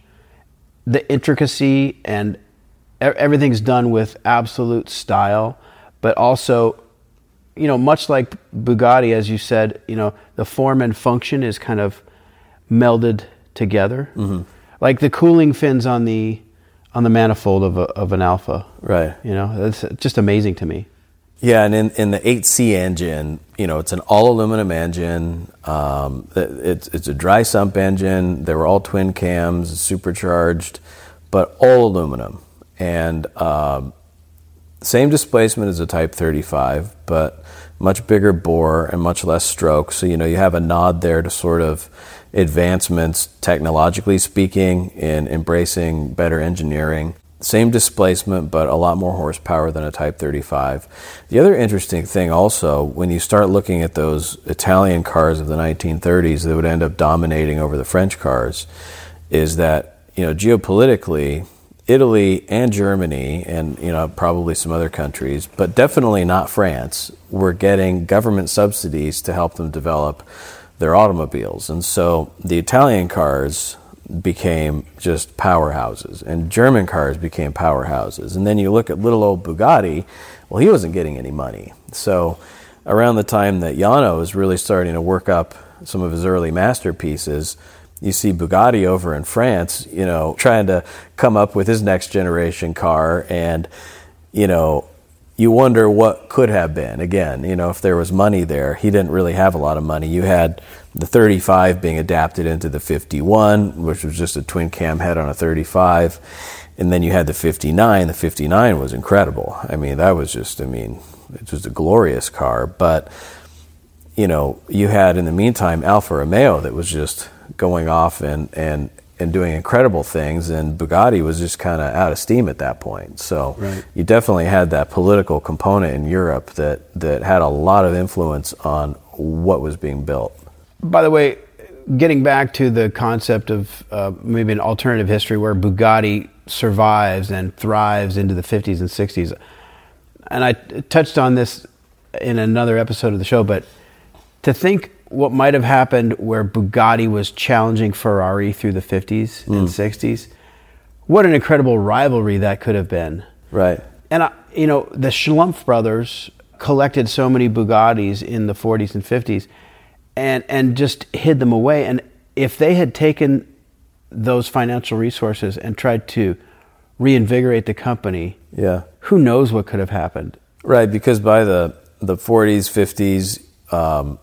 The intricacy and everything's done with absolute style, but also, you know, much like Bugatti, as you said, you know, the form and function is kind of melded together. Mm-hmm. Like the cooling fins on the on the manifold of, a, of an Alfa. Right. You know, it's just amazing to me. Yeah, and in, in the 8C engine, you know, it's an all aluminum engine. Um, it's, it's a dry sump engine. They were all twin cams, supercharged, but all aluminum. And um, same displacement as a Type 35, but much bigger bore and much less stroke. So, you know, you have a nod there to sort of advancements, technologically speaking, in embracing better engineering. Same displacement, but a lot more horsepower than a Type 35. The other interesting thing, also, when you start looking at those Italian cars of the 1930s that would end up dominating over the French cars, is that you know geopolitically, Italy and Germany, and you know probably some other countries, but definitely not France, were getting government subsidies to help them develop their automobiles, and so the Italian cars became just powerhouses, and German cars became powerhouses. And then you look at little old Bugatti, well, he wasn't getting any money. So, around the time that Jano was really starting to work up some of his early masterpieces, you see Bugatti over in France, you know, trying to come up with his next generation car, and you know, you wonder what could have been. Again, you know, if there was money there, he didn't really have a lot of money. You had the 35 being adapted into the 51, which was just a twin cam head on a 35. And then you had the 59. The 59 was incredible. I mean, that was just, I mean, it was a glorious car. But, you know, you had in the meantime Alfa Romeo that was just going off and, and, and doing incredible things, and Bugatti was just kind of out of steam at that point. So right. you definitely had that political component in Europe that, that had a lot of influence on what was being built. By the way, getting back to the concept of uh, maybe an alternative history where Bugatti survives and thrives into the 50s and 60s, and I touched on this in another episode of the show, but to think what might have happened where Bugatti was challenging Ferrari through the 50s mm. and 60s, what an incredible rivalry that could have been. Right. And, I, you know, the Schlumpf brothers collected so many Bugattis in the 40s and 50s and and just hid them away. And if they had taken those financial resources and tried to reinvigorate the company, yeah, who knows what could have happened? Right, because by the the 40s, 50s, um,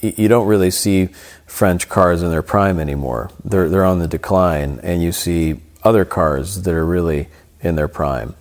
you don't really see French cars in their prime anymore. They're they're on the decline, and you see other cars that are really in their prime.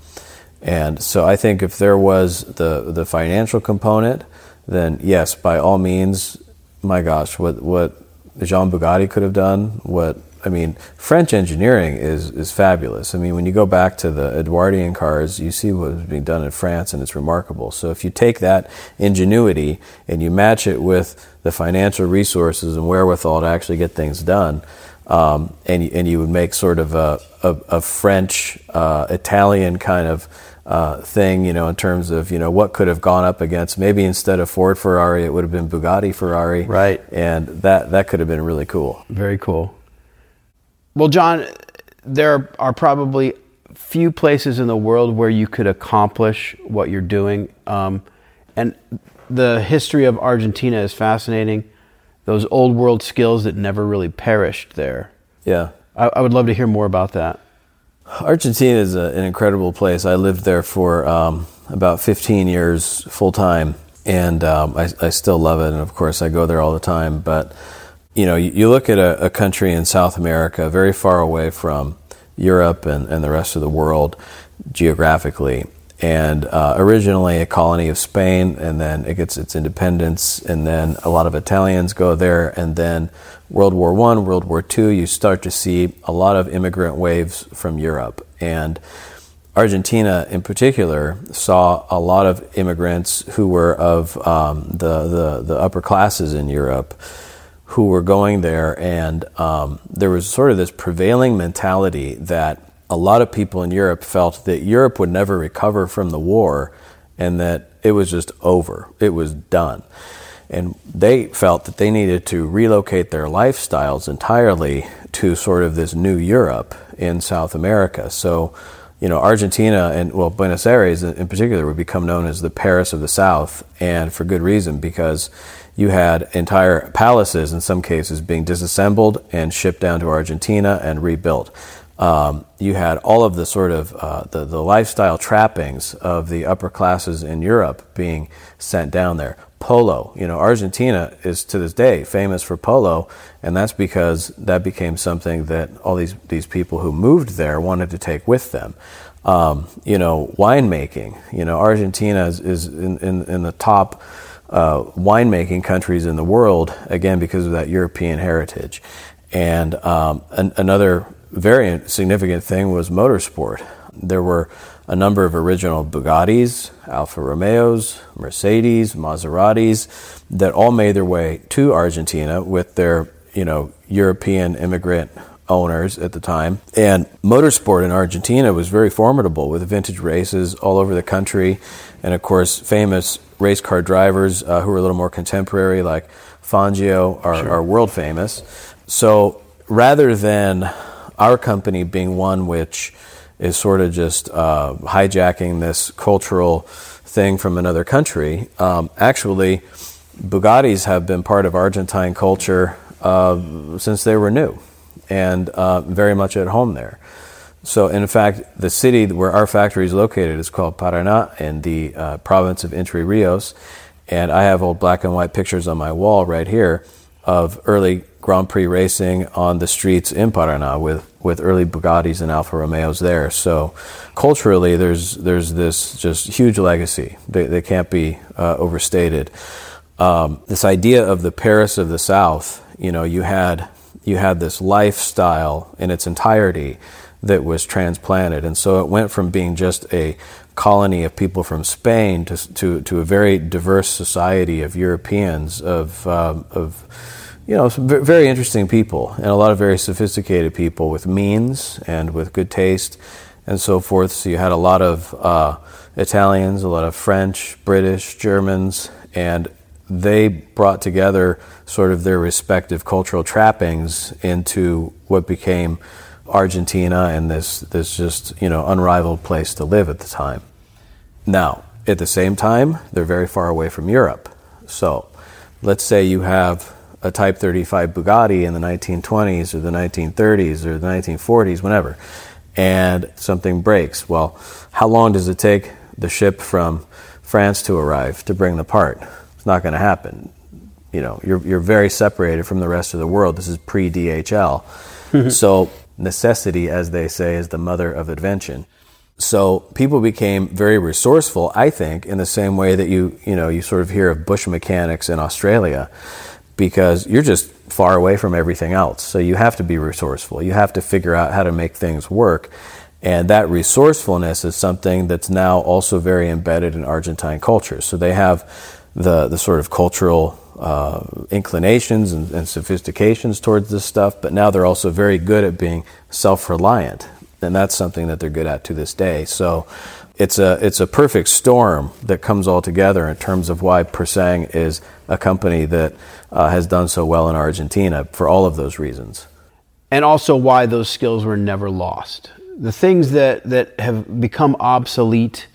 And so I think if there was the the financial component, then yes, by all means, my gosh, what what Jean Bugatti could have done, what I mean, French engineering is is fabulous. I mean, when you go back to the Edwardian cars, you see what was being done in France, and it's remarkable. So if you take that ingenuity and you match it with the financial resources and wherewithal to actually get things done, um, and and you would make sort of a a, a French uh, Italian kind of uh, thing, you know, in terms of you know what could have gone up against. Maybe instead of Ford Ferrari, it would have been Bugatti Ferrari, right? And that that could have been really cool. Very cool. Well, John, there are probably few places in the world where you could accomplish what you're doing, um, and the history of Argentina is fascinating. Those old world skills that never really perished there. Yeah, I, I would love to hear more about that. Argentina is a, an incredible place. I lived there for um, about 15 years full time, and um, I, I, still love it. And of course, I go there all the time. But you know, you, look at a, a, country in South America, very far away from Europe and, and the rest of the world geographically, and uh, originally a colony of Spain, and then it gets its independence, and then a lot of Italians go there, and then World War One, World War Two, you start to see a lot of immigrant waves from Europe, and Argentina, in particular, saw a lot of immigrants who were of um, the, the, the upper classes in Europe who were going there, and um, there was sort of this prevailing mentality that a lot of people in Europe felt that Europe would never recover from the war and that it was just over, it was done. And they felt that they needed to relocate their lifestyles entirely to sort of this new Europe in South America. So you know, Argentina and well, Buenos Aires in particular would become known as the Paris of the South, and for good reason because you had entire palaces in some cases being disassembled and shipped down to Argentina and rebuilt. Um, you had all of the sort of uh, the, the lifestyle trappings of the upper classes in Europe being sent down there. Polo, you know, Argentina is to this day famous for polo, and that's because that became something that all these, these people who moved there wanted to take with them. Um, you know, winemaking, you know, Argentina is, is in, in, in the top uh, winemaking countries in the world, again, because of that European heritage. And um, an, another very significant thing was motorsport. There were a number of original Bugattis, Alfa Romeos, Mercedes, Maseratis that all made their way to Argentina with their, you know, European immigrant owners at the time. And motorsport in Argentina was very formidable with vintage races all over the country. And of course, famous race car drivers uh, who are a little more contemporary, like Fangio, are, sure. are world famous. So rather than our company being one which is sort of just uh, hijacking this cultural thing from another country. Um, actually, Bugattis have been part of Argentine culture uh, since they were new and uh, very much at home there. So, in fact, the city where our factory is located is called Paraná in the uh, province of Entre Rios. And I have old black and white pictures on my wall right here of early Grand Prix racing on the streets in Paraná with, with early Bugattis and Alfa Romeos there. So culturally, there's there's this just huge legacy. They, they can't be uh, overstated. Um, this idea of the Paris of the South, you know, you had you had this lifestyle in its entirety that was transplanted, and so it went from being just a colony of people from Spain to to, to a very diverse society of Europeans of um, of you know, very interesting people and a lot of very sophisticated people with means and with good taste and so forth. So you had a lot of uh, Italians, a lot of French, British, Germans, and they brought together sort of their respective cultural trappings into what became Argentina and this, this just, you know, unrivaled place to live at the time. Now, at the same time, they're very far away from Europe. So let's say you have a Type 35 Bugatti in the 1920s or the 1930s or the 1940s, whenever, and something breaks. Well, how long does it take the ship from France to arrive to bring the part? It's not going to happen. You know, you're, you're very separated from the rest of the world. This is pre DHL. Mm-hmm. So, necessity, as they say, is the mother of invention. So people became very resourceful, I think, in the same way that you, you know, you sort of hear of bush mechanics in Australia because you're just far away from everything else. So you have to be resourceful. You have to figure out how to make things work. And that resourcefulness is something that's now also very embedded in Argentine culture. So they have the, the sort of cultural uh, inclinations and, and sophistications towards this stuff, but now they're also very good at being self reliant. And that's something that they're good at to this day. So it's a it's a perfect storm that comes all together in terms of why Pur Sang is a company that uh, has done so well in Argentina for all of those reasons. And also why those skills were never lost. The things that, that have become obsolete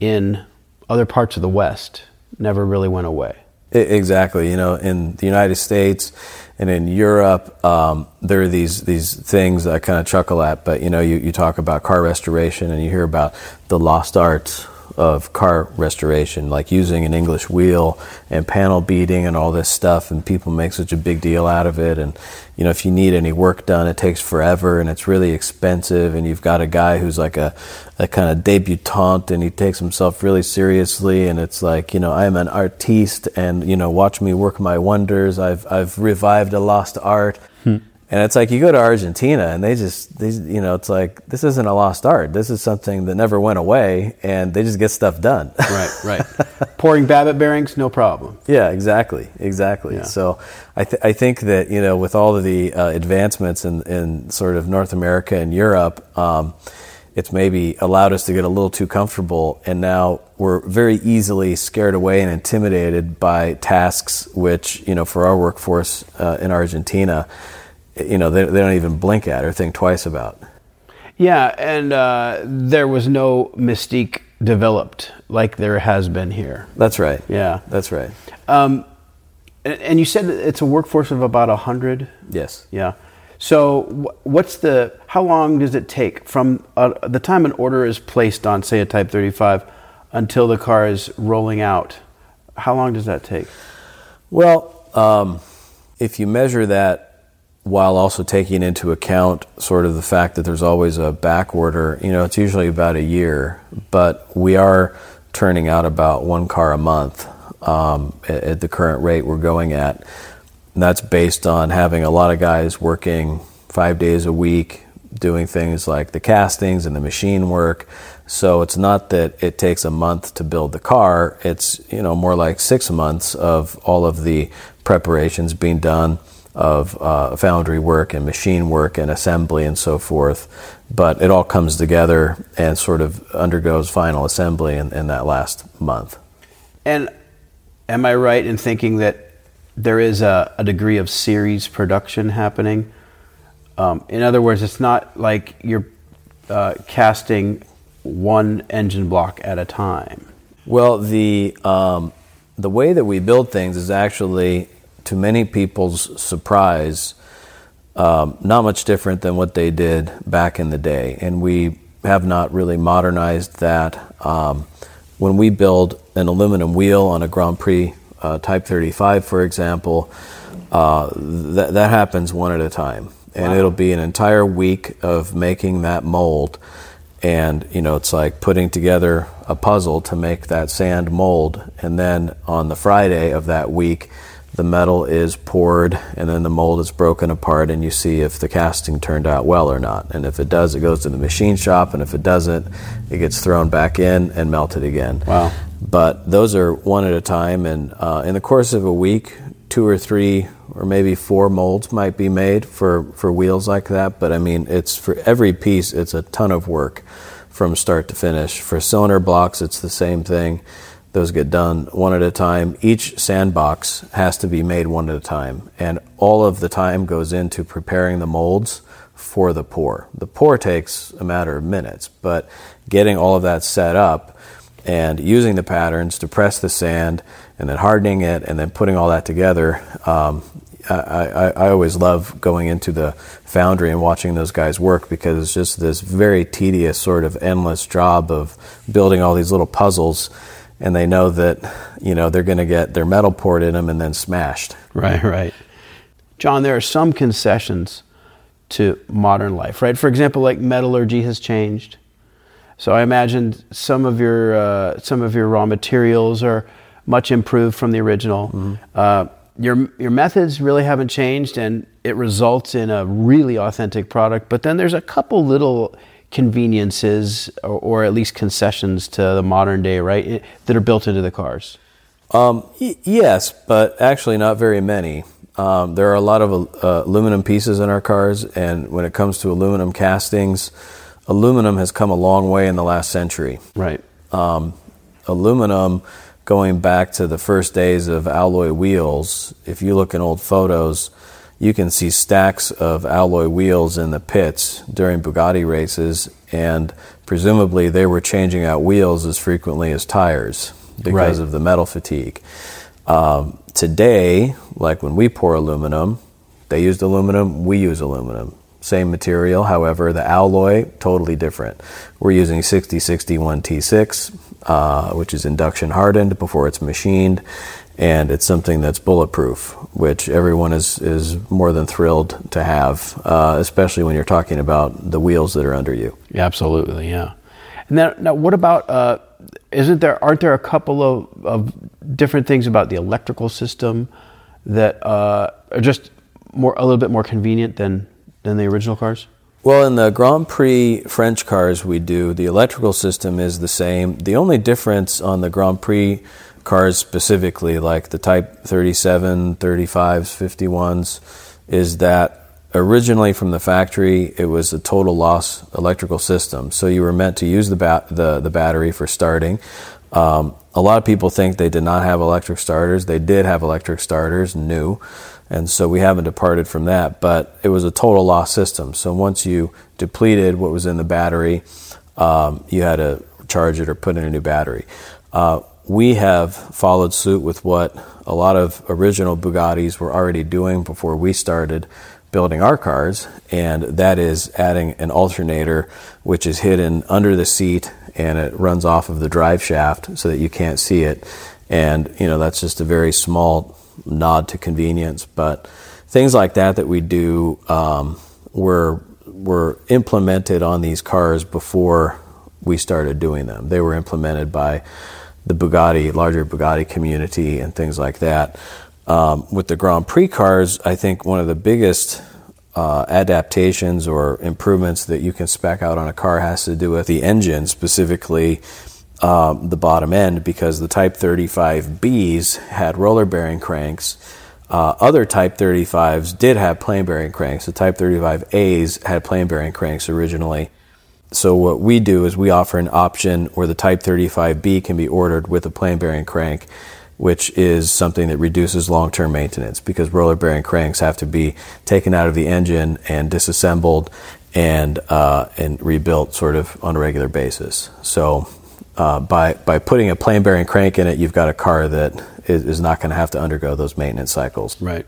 in other parts of the West never really went away. Exactly. You know, in the United States and in Europe, um, there are these these things that I kind of chuckle at. But you know, you, you talk about car restoration and you hear about the lost arts of car restoration, like using an English wheel and panel beating and all this stuff, and people make such a big deal out of it. And you know, if you need any work done, it takes forever and it's really expensive. And you've got a guy who's like a, a kind of debutante and he takes himself really seriously. And it's like, you know, I'm an artiste and, you know, watch me work my wonders. I've, I've revived a lost art. Hmm. And it's like you go to Argentina and they just, they, you know, it's like this isn't a lost art. This is something that never went away, and they just get stuff done. right, right. Pouring Babbitt bearings, no problem. Yeah, exactly, exactly. Yeah. So I, th- I think that you know, with all of the uh, advancements in, in sort of North America and Europe, um, it's maybe allowed us to get a little too comfortable, and now we're very easily scared away and intimidated by tasks which, you know, for our workforce uh, in Argentina you know, they, they don't even blink at or think twice about. Yeah, and uh, there was no mystique developed like there has been here. That's right. Yeah. That's right. Um, and, and you said it's a workforce of about 100? Yes. Yeah. So what's the, how long does it take from uh, the time an order is placed on, say, a Type 35 until the car is rolling out? How long does that take? Well, um, if you measure that while also taking into account sort of the fact that there's always a back order, you know, it's usually about a year, but we are turning out about one car a month um, at, at the current rate we're going at. And that's based on having a lot of guys working five days a week, doing things like the castings and the machine work. So it's not that it takes a month to build the car. It's you know more like six months of all of the preparations being done of uh, foundry work and machine work and assembly and so forth. But it all comes together and sort of undergoes final assembly in, in that last month. And am I right in thinking that there is a, a degree of series production happening? Um, in other words, it's not like you're uh, casting one engine block at a time. Well, the um, the way that we build things is actually, to many people's surprise, um, not much different than what they did back in the day, and we have not really modernized that. Um, when we build an aluminum wheel on a Grand Prix uh, Type 35, for example, uh, that that happens one at a time, and Wow. it'll be an entire week of making that mold and you know it's like putting together a puzzle to make that sand mold and then on the friday of that week the metal is poured and then the mold is broken apart and you see if the casting turned out well or not. And if it does it goes to the machine shop and if it doesn't it gets thrown back in and melted again. Wow. but those are one at a time and uh, in the course of a week two or three or maybe four molds might be made for, for wheels like that. But i mean it's for every piece it's a ton of work from start to finish. For cylinder blocks it's the same thing those get done one at a time each sandbox has to be made one at a time and all of the time goes into preparing the molds for the pour the pour takes a matter of minutes but getting all of that set up and using the patterns to press the sand and then hardening it and then putting all that together. Um, I, I, I always love going into the foundry and watching those guys work because it's just this very tedious, sort of endless job of building all these little puzzles. And they know that, you know, they're going to get their metal poured in them and then smashed. Right, right. John, there are some concessions to modern life, right? For example, like metallurgy has changed. So I imagine some of your uh, some of your raw materials are much improved from the original. Uh, your your methods really haven't changed, and it results in a really authentic product. But then there's a couple little conveniences, or, or at least concessions to the modern day, right, i- that are built into the cars. Um, y- yes, but actually not very many. Um, there are a lot of uh, aluminum pieces in our cars, and when it comes to aluminum castings, aluminum has come a long way in the last century. Right. Um, aluminum, going back to the first days of alloy wheels, if you look in old photos, you can see stacks of alloy wheels in the pits during Bugatti races, and presumably they were changing out wheels as frequently as tires because Right. of the metal fatigue. Um, today, like when we pour aluminum, they used aluminum, we use aluminum. Same material, however, the alloy totally different. We're using 6061 T6, uh, which is induction hardened before it's machined, and it's something that's bulletproof, which everyone is, is more than thrilled to have, uh, especially when you're talking about the wheels that are under you. Absolutely, yeah. And then, now, what about? Uh, isn't there? Aren't there a couple of, of different things about the electrical system that uh, are just more a little bit more convenient than than the original cars? Well, in the Grand Prix French cars we do, the electrical system is the same. The only difference on the Grand Prix cars specifically, like the Type 37, 35s, 51s, is that originally from the factory it was a total loss electrical system. So you were meant to use the, ba- the, the battery for starting. Um, a lot of people think they did not have electric starters. They did have electric starters, new. And so we haven't departed from that, but it was a total loss system. So once you depleted what was in the battery, um, you had to charge it or put in a new battery. Uh, we have followed suit with what a lot of original Bugattis were already doing before we started building our cars, and that is adding an alternator which is hidden under the seat and it runs off of the drive shaft so that you can't see it. And you know that's just a very small nod to convenience, but things like that that we do um, were were implemented on these cars before we started doing them. They were implemented by the Bugatti, larger Bugatti community, and things like that. Um, with the Grand Prix cars, I think one of the biggest uh, adaptations or improvements that you can spec out on a car has to do with the engine, specifically um, the bottom end, because the Type 35Bs had roller bearing cranks. Uh, other Type 35s did have plain bearing cranks. The Type 35As had plain bearing cranks originally. So what we do is we offer an option where the Type 35B can be ordered with a plain bearing crank, which is something that reduces long-term maintenance because roller bearing cranks have to be taken out of the engine and disassembled and uh, and rebuilt sort of on a regular basis. So uh, by by putting a plain bearing crank in it, you've got a car that is, is not going to have to undergo those maintenance cycles. Right.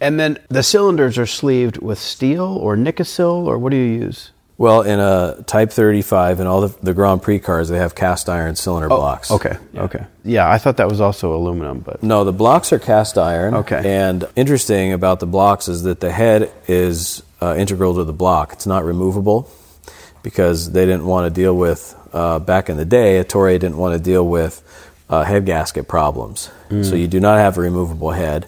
And then the cylinders are sleeved with steel or Nikasil, or what do you use? Well, in a Type 35 and all the, the Grand Prix cars, they have cast iron cylinder Oh, blocks. Okay. Okay. Yeah, I thought that was also aluminum, but No, the blocks are cast iron. Okay. And interesting about the blocks is that the head is uh, integral to the block. It's not removable because they didn't want to deal with, uh, back in the day, Ettore didn't want to deal with uh, head gasket problems. So you do not have a removable head,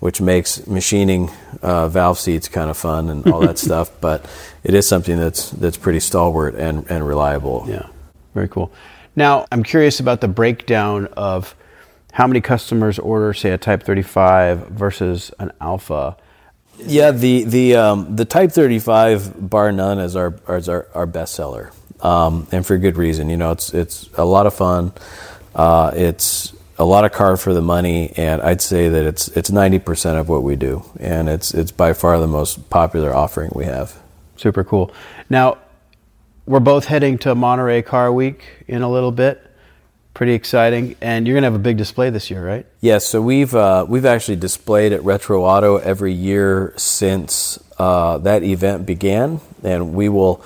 which makes machining uh, valve seats kind of fun and all that stuff. But it is something that's, that's pretty stalwart and, and reliable. yeah, very cool. Now, I'm curious about the breakdown of how many customers order, say, a Type 35 versus an Alfa. Yeah, the the um, the Type 35, bar none, is our is our, our best seller, um, and for good reason. You know, it's it's a lot of fun. Uh, it's a lot of car for the money, and I'd say that it's it's 90 percent of what we do, and it's it's by far the most popular offering we have. Super cool. Now, we're both heading to Monterey Car Week in a little bit. Pretty exciting, and you're gonna have a big display this year, right? Yes, so we've uh, we've actually displayed at Retro Auto every year since uh, that event began, and we will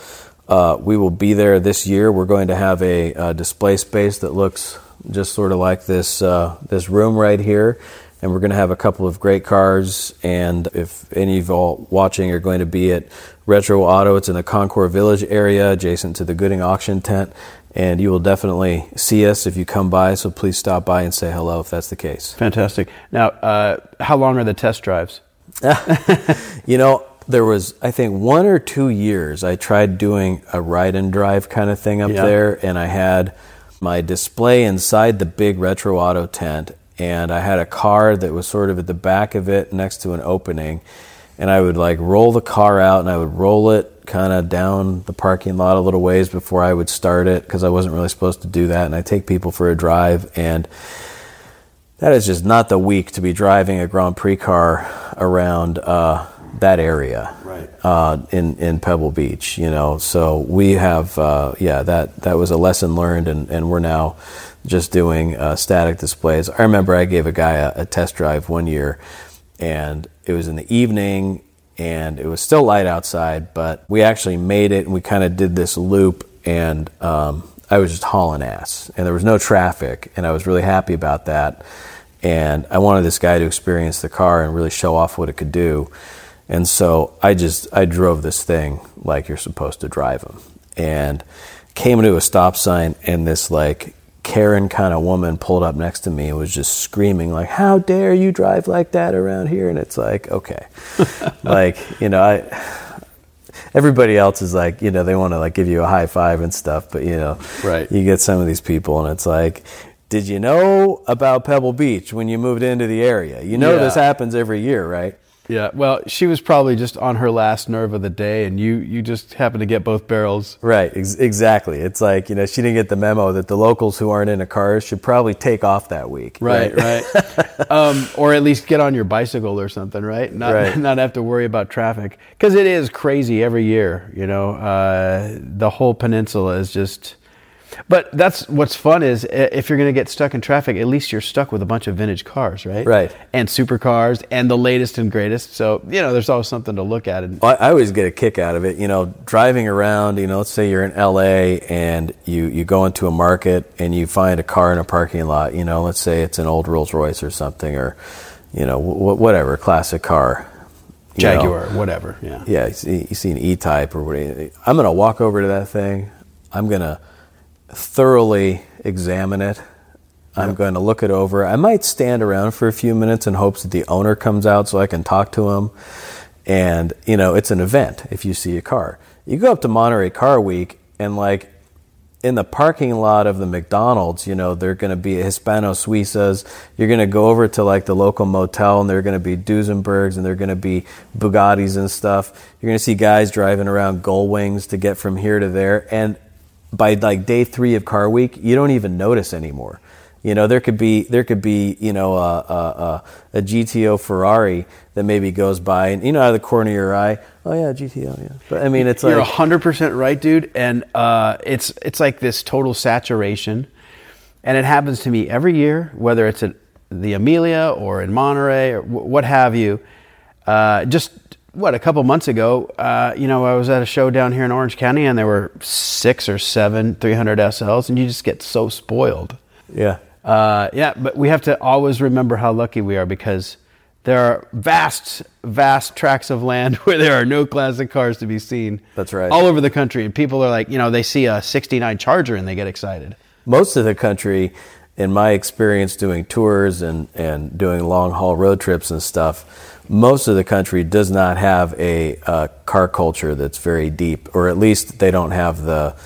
uh, we will be there this year. We're going to have a, uh display space that looks just sort of like this uh, this room right here, and we're going to have a couple of great cars. And if any of y'all watching are going to be at Retro Auto, it's in the Concours Village area, adjacent to the Gooding auction tent. And you will definitely see us if you come by, so please stop by and say hello if that's the case. Fantastic. Now, uh, how long are the test drives? You know, there was, I think, one or two years I tried doing a ride and drive kind of thing up Yeah. there, and I had my display inside the big retro auto tent, and I had a car that was sort of at the back of it next to an opening, and I would like roll the car out and I would roll it kind of down the parking lot a little ways before I would start it because I wasn't really supposed to do that, and I take people for a drive and that is just not the week to be driving a Grand Prix car around uh, that area, Right. Uh, in in Pebble Beach, you know. So we have, uh, yeah, that that was a lesson learned, and, and we're now just doing uh, static displays. I remember I gave a guy a, a test drive one year, and it was in the evening, and it was still light outside, but we actually made it, and we kind of did this loop, and um, I was just hauling ass, and there was no traffic, and I was really happy about that. And I wanted this guy to experience the car and really show off what it could do. And so I just I drove this thing like you're supposed to drive them, and came into a stop sign, and this like Karen kind of woman pulled up next to me and was just screaming like, "How dare you drive like that around here?" And it's like, okay, like you know I everybody else is like, you know, they want to like give you a high five and stuff, but you know, Right. You get some of these people, and it's like, did you know about Pebble Beach when you moved into the area? You know Yeah. this happens every year, right? Yeah, well, she was probably just on her last nerve of the day, and you you just happened to get both barrels. Right, ex- exactly. It's like you know she didn't get the memo that the locals who aren't in a car should probably take off that week. Right, right, um, or at least get on your bicycle or something, right? Not Right. not have to worry about traffic because it is crazy every year. You know, uh, the whole peninsula is just. But that's what's fun is if you're going to get stuck in traffic, at least you're stuck with a bunch of vintage cars, right? Right. And supercars and the latest and greatest. So you know, there's always something to look at. And I, I always get a kick out of it. You know, driving around. You know, let's say you're in L.A. and you you go into a market and you find a car in a parking lot. You know, let's say it's an old Rolls Royce or something, or you know, wh- whatever classic car. you know. Jaguar, whatever. Yeah. Yeah, you see, you see an E-Type or whatever. I'm going to walk over to that thing. I'm going to thoroughly examine it. I'm going to look it over. I might stand around for a few minutes in hopes that the owner comes out so I can talk to him. And, you know, it's an event if you see a car. You go up to Monterey Car Week and, like, in the parking lot of the McDonald's, you know, they're going to be Hispano Suizas. You're going to go over to like the local motel and they're going to be Duesenbergs and they're going to be Bugattis and stuff. You're going to see guys driving around Gull Wings to get from here to there. And by like day three of Car Week, you don't even notice anymore. You know, there could be there could be you know a, a, a, a GTO Ferrari that maybe goes by, and you know out of the corner of your eye, oh yeah, GTO, yeah. But I mean, it's like You're like hundred percent right, dude. And uh, it's it's like this total saturation, and it happens to me every year, whether it's at the Amelia or in Monterey or w- what have you. Uh, just what a couple months ago, uh, you know, I was at a show down here in Orange County, and there were six or seven 300 SLs, and you just get so spoiled. yeah. Uh, yeah, but we have to always remember how lucky we are because there are vast, vast tracts of land where there are no classic cars to be seen. That's right. All over the country. And people are like, you know, they see a 69 Charger and they get excited. most of the country, in my experience doing tours and, and doing long haul road trips and stuff, most of the country does not have a uh, car culture that's very deep, or at least they don't have the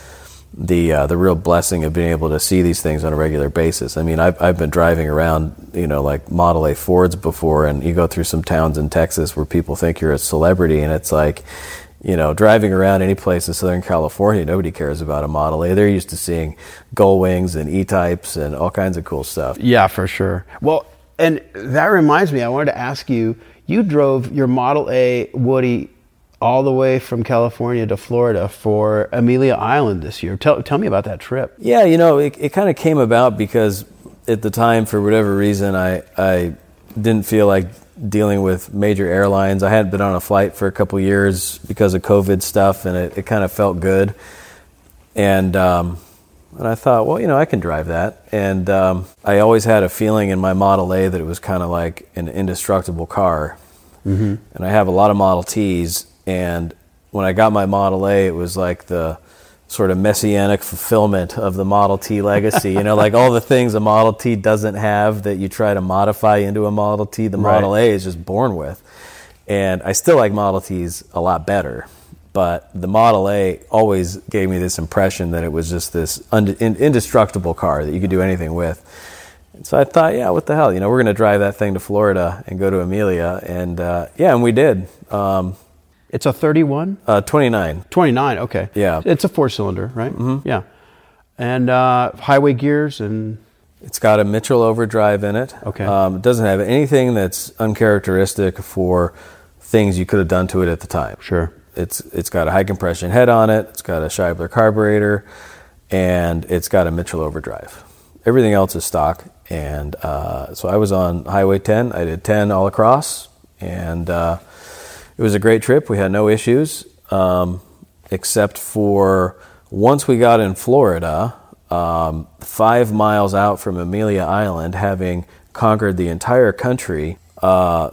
the uh, the real blessing of being able to see these things on a regular basis. I mean, I've I've been driving around, you know, like Model A Fords before, and you go through some towns in Texas where people think you're a celebrity, and it's like, you know, driving around any place in Southern California, nobody cares about a Model A. They're used to seeing Gull Wings and E types and all kinds of cool stuff. Yeah, for sure. Well, and that reminds me, I wanted to ask you you drove your Model A Woody all the way from California to Florida for Amelia Island this year. Tell, tell me about that trip. Yeah, you know, it, it kind of came about because at the time, for whatever reason, I, I didn't feel like dealing with major airlines. I hadn't been on a flight for a couple years because of COVID stuff, and it, it kind of felt good. And um, and I thought, well, you know, I can drive that. And um, I always had a feeling in my Model A that it was kind of like an indestructible car. Mm-hmm. And I have a lot of Model Ts. And when I got my Model A, it was like the sort of messianic fulfillment of the Model T legacy. you know, like all the things a Model T doesn't have that you try to modify into a Model T, the Right. Model A is just born with. And I still like Model Ts a lot better. But the Model A always gave me this impression that it was just this und- indestructible car that you could do anything with. And so I thought, yeah, what the hell? You know, we're going to drive that thing to Florida and go to Amelia. And uh, yeah, and we did. Um, It's a 31? uh, 29. 29, okay. Yeah. It's a four cylinder, right? Mm-hmm. Yeah. And uh, highway gears and It's got a Mitchell overdrive in it. Okay. Um, it doesn't have anything that's uncharacteristic for things you could have done to it at the time. Sure. It's it's got a high compression head on it. It's got a Schebler carburetor, and it's got a Mitchell overdrive. Everything else is stock. And uh, so I was on Highway 10. I did 10 all across, and uh, it was a great trip. We had no issues, um, except for once we got in Florida, um, five miles out from Amelia Island, having conquered the entire country. Uh,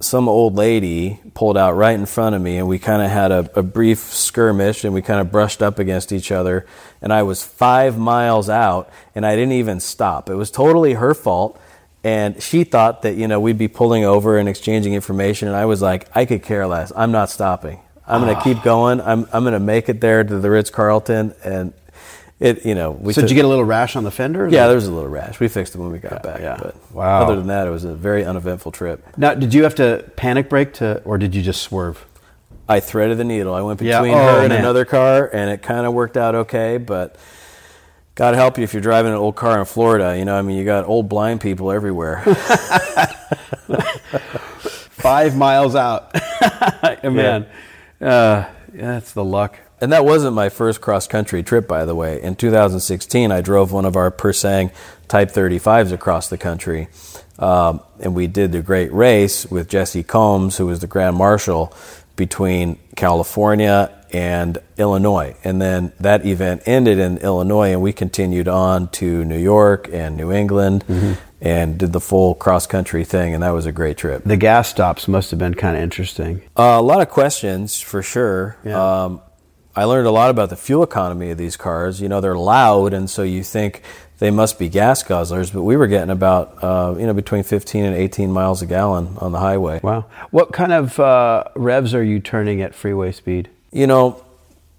some old lady pulled out right in front of me, and we kind of had a, a brief skirmish, and we kind of brushed up against each other. And I was five miles out, and I didn't even stop. It was totally her fault. And she thought that you know we'd be pulling over and exchanging information, and I was like, I could care less. I'm not stopping. I'm going to ah. keep going. I'm I'm going to make it there to the Ritz Carlton, and it you know we So did you get a little rash on the fender? yeah there was a little rash. We fixed it when we got back. yeah. But Wow. other than that, it was a very uneventful trip. Now, did you have to panic brake to, or did you just swerve? I threaded the needle. I went Yeah. between Oh, her and man. another car, and it kind of worked out okay. But God help you if you're driving an old car in Florida. You know, I mean, you got old blind people everywhere. Five miles out. Man, uh, yeah, that's the luck. And that wasn't my first cross country trip, by the way. In 2016, I drove one of our Pur Sang Type 35s across the country. Um, and we did the great race with Jessi Combs, who was the Grand Marshal between California and Illinois. And then that event ended in Illinois, and we continued on to New York and New England and did the full cross country thing. And that was a great trip. The gas stops must have been kind of interesting. Uh, a lot of questions for sure. Yeah. Um, I learned a lot about the fuel economy of these cars. You know, they're loud, and so you think they must be gas guzzlers, but we were getting about uh, you know between 15 and 18 miles a gallon on the highway. Wow. What kind of uh, revs are you turning at freeway speed? You know,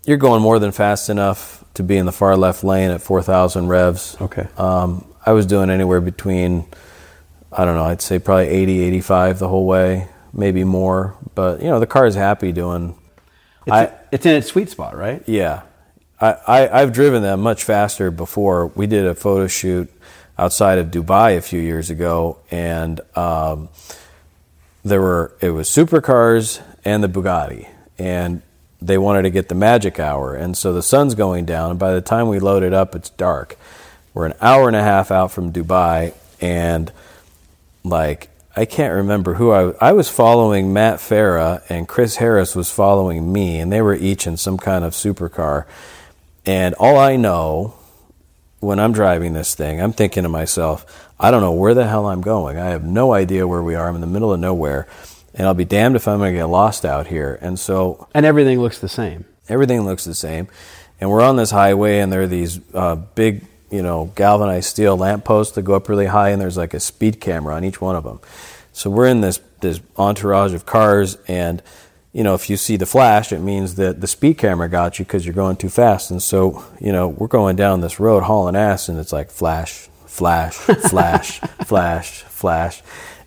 you're going more than fast enough to be in the far left lane at 4,000 revs. Okay. Um, I was doing anywhere between, I don't know, I'd say probably 80, 85 the whole way, maybe more. But, you know, the car is happy doing. It's, I, it's in its sweet spot, right? yeah. I, I, I've driven them much faster before. We did a photo shoot outside of Dubai a few years ago, and um, there were it was supercars and the Bugatti, and they wanted to get the magic hour, and so the sun's going down, and by the time we load it up, it's dark. We're an hour and a half out from Dubai, and like I can't remember who I I was following Matt Farah and Chris Harris was following me, and they were each in some kind of supercar, and all I know when I'm driving this thing, I'm thinking to myself, I don't know where the hell I'm going. I have no idea where we are. I'm in the middle of nowhere, and I'll be damned if I'm going to get lost out here. And so And everything looks the same. everything looks the same. And we're on this highway, and there are these uh, big, you know, galvanized steel lampposts that go up really high, and there's like a speed camera on each one of them. So we're in this this entourage of cars, and you know, if you see the flash, it means that the speed camera got you because you're going too fast. And so, you know, we're going down this road hauling ass, and it's like flash, flash, flash, flash, flash.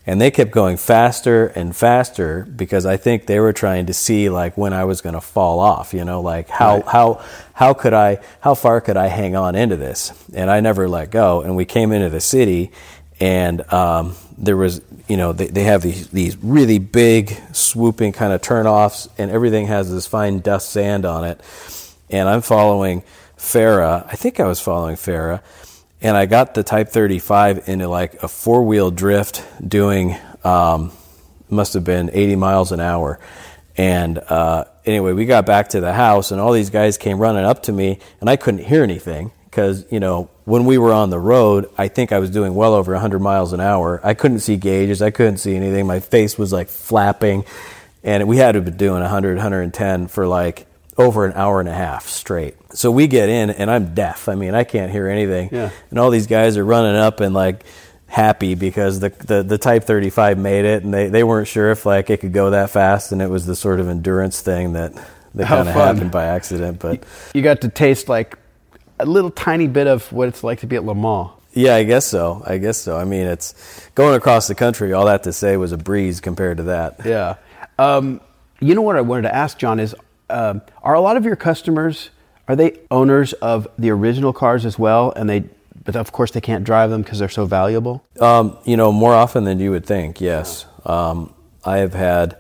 And they kept going faster and faster because I think they were trying to see like when I was going to fall off, you know, like how Right. how how could I how far could I hang on into this? And I never let go. And we came into the city, and um, there was you know they, they have these these really big swooping kind of turnoffs, and everything has this fine dust sand on it. And I'm following Farah. I think I was following Farah, and I got the Type 35 into like a four wheel drift, doing um, must have been 80 miles an hour. And uh, anyway, we got back to the house, and all these guys came running up to me, and I couldn't hear anything because you know when we were on the road, I think I was doing well over 100 miles an hour. I couldn't see gauges, I couldn't see anything. My face was like flapping, and we had to be doing 100, 110 for like over an hour and a half straight. So we get in, and I'm deaf. I mean, I can't hear anything. Yeah. And all these guys are running up and like happy because the, the, the Type 35 made it, and they, they weren't sure if like it could go that fast, and it was the sort of endurance thing that that kind of happened by accident. But You got to taste like a little tiny bit of what it's like to be at Le Mans. yeah, I guess so. I guess so. I mean, it's going across the country. All that to say was a breeze compared to that. Yeah. Um, you know what I wanted to ask, John, is um, are a lot of your customers, are they owners of the original cars as well? And they, but of course they can't drive them because they're so valuable? Um, you know, more often than you would think, yes. Um, I have had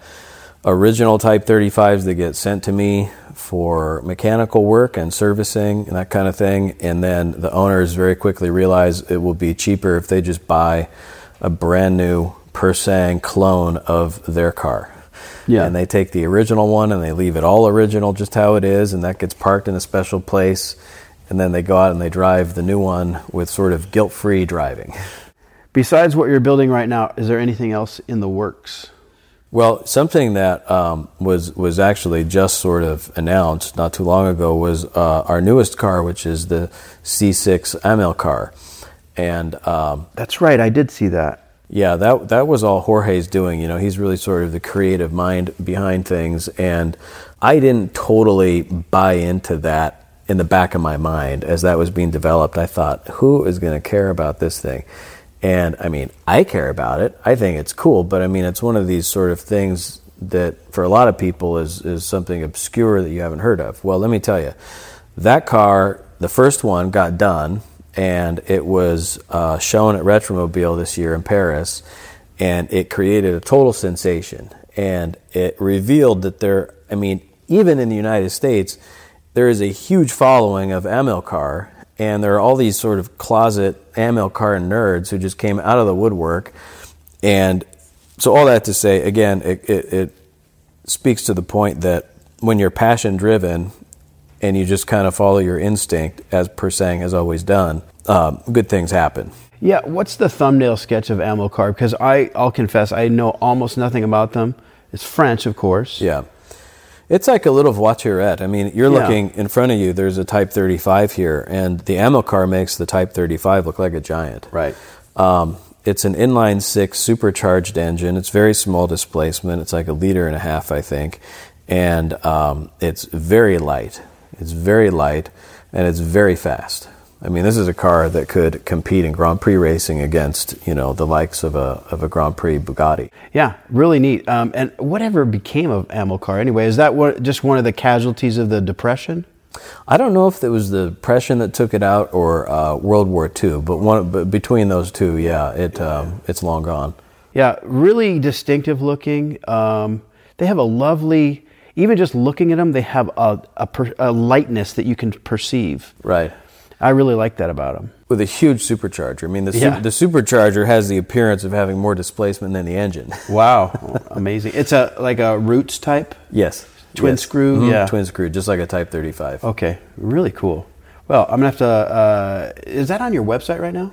original Type 35s that get sent to me for mechanical work and servicing and that kind of thing. And then the owners very quickly realize it will be cheaper if they just buy a brand new Pur Sang clone of their car. Yeah. And they take the original one and they leave it all original just how it is, and that gets parked in a special place. And then they go out and they drive the new one with sort of guilt free driving. Besides what you're building right now, is there anything else in the works? Well, something that um, was was actually just sort of announced not too long ago was uh, our newest car, which is the C6 ML car, and um, That's right, I did see that. yeah, that that was all Jorge's doing. You know, he's really sort of the creative mind behind things, and I didn't totally buy into that in the back of my mind as that was being developed. I thought, who is going to care about this thing? And I mean, I care about it. I think it's cool, but I mean, it's one of these sort of things that for a lot of people is, is something obscure that you haven't heard of. Well, let me tell you, that car, the first one got done and it was uh, shown at Retromobile this year in Paris and it created a total sensation. And it revealed that there, I mean, even in the United States, there is a huge following of Amilcar, and there are all these sort of closet Amilcar nerds who just came out of the woodwork. And so, all that to say, again, it, it, it speaks to the point that when you're passion driven and you just kind of follow your instinct, as Pur Sang has always done, um, good things happen. Yeah, what's the thumbnail sketch of Amilcar? Because I, I'll confess, I know almost nothing about them. It's French, of course. Yeah. It's like a little voiturette. I mean, you're Yeah. looking in front of you, there's a Type 35 here, and the Amilcar makes the Type 35 look like a giant. Right. Um, it's an inline six supercharged engine. It's very small displacement. It's like a liter and a half, I think. And um, it's very light. It's very light and it's very fast. I mean, this is a car that could compete in Grand Prix racing against, you know, the likes of a, of a Grand Prix Bugatti. Yeah, really neat. Um, and whatever became of Amilcar anyway? Is that what, just one of the casualties of the Depression? I don't know if it was the Depression that took it out or uh, World War II, but one but between those two, yeah, it um, it's long gone. Yeah, really distinctive looking. Um, they have a lovely, even just looking at them, they have a, a, per, a lightness that you can perceive. Right. I really like that about them. With a huge supercharger. I mean, the, su- Yeah. the supercharger has the appearance of having more displacement than the engine. Wow, amazing! It's a like a roots type. yes. Twin Yes. screw? Mhm, Yeah. Twin screw, just like a Type 35. Okay, really cool. Well, I'm gonna have to. Uh, is that on your website right now?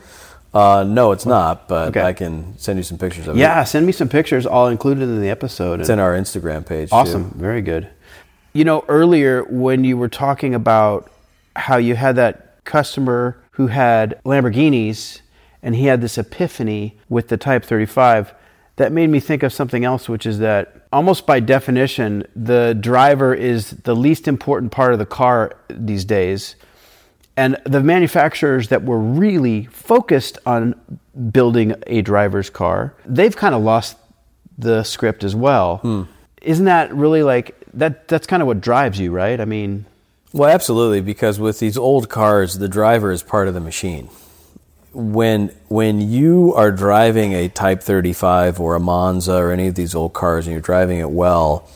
Uh, no, it's not, but Okay. I can send you some pictures of it. Yeah, send me some pictures. I'll include it in the episode. It's in our Instagram page. too. Awesome. Very good. You know, earlier when you were talking about how you had that customer who had Lamborghinis and he had this epiphany with the Type 35, that made me think of something else, which is that almost by definition, the driver is the least important part of the car these days. And the manufacturers that were really focused on building a driver's car, they've kind of lost the script as well. Hmm. Isn't that really like that? That's kind of what drives you, right? I mean, Well, absolutely, because with these old cars, the driver is part of the machine. When when you are driving a Type 35 or a Monza or any of these old cars and you're driving it well,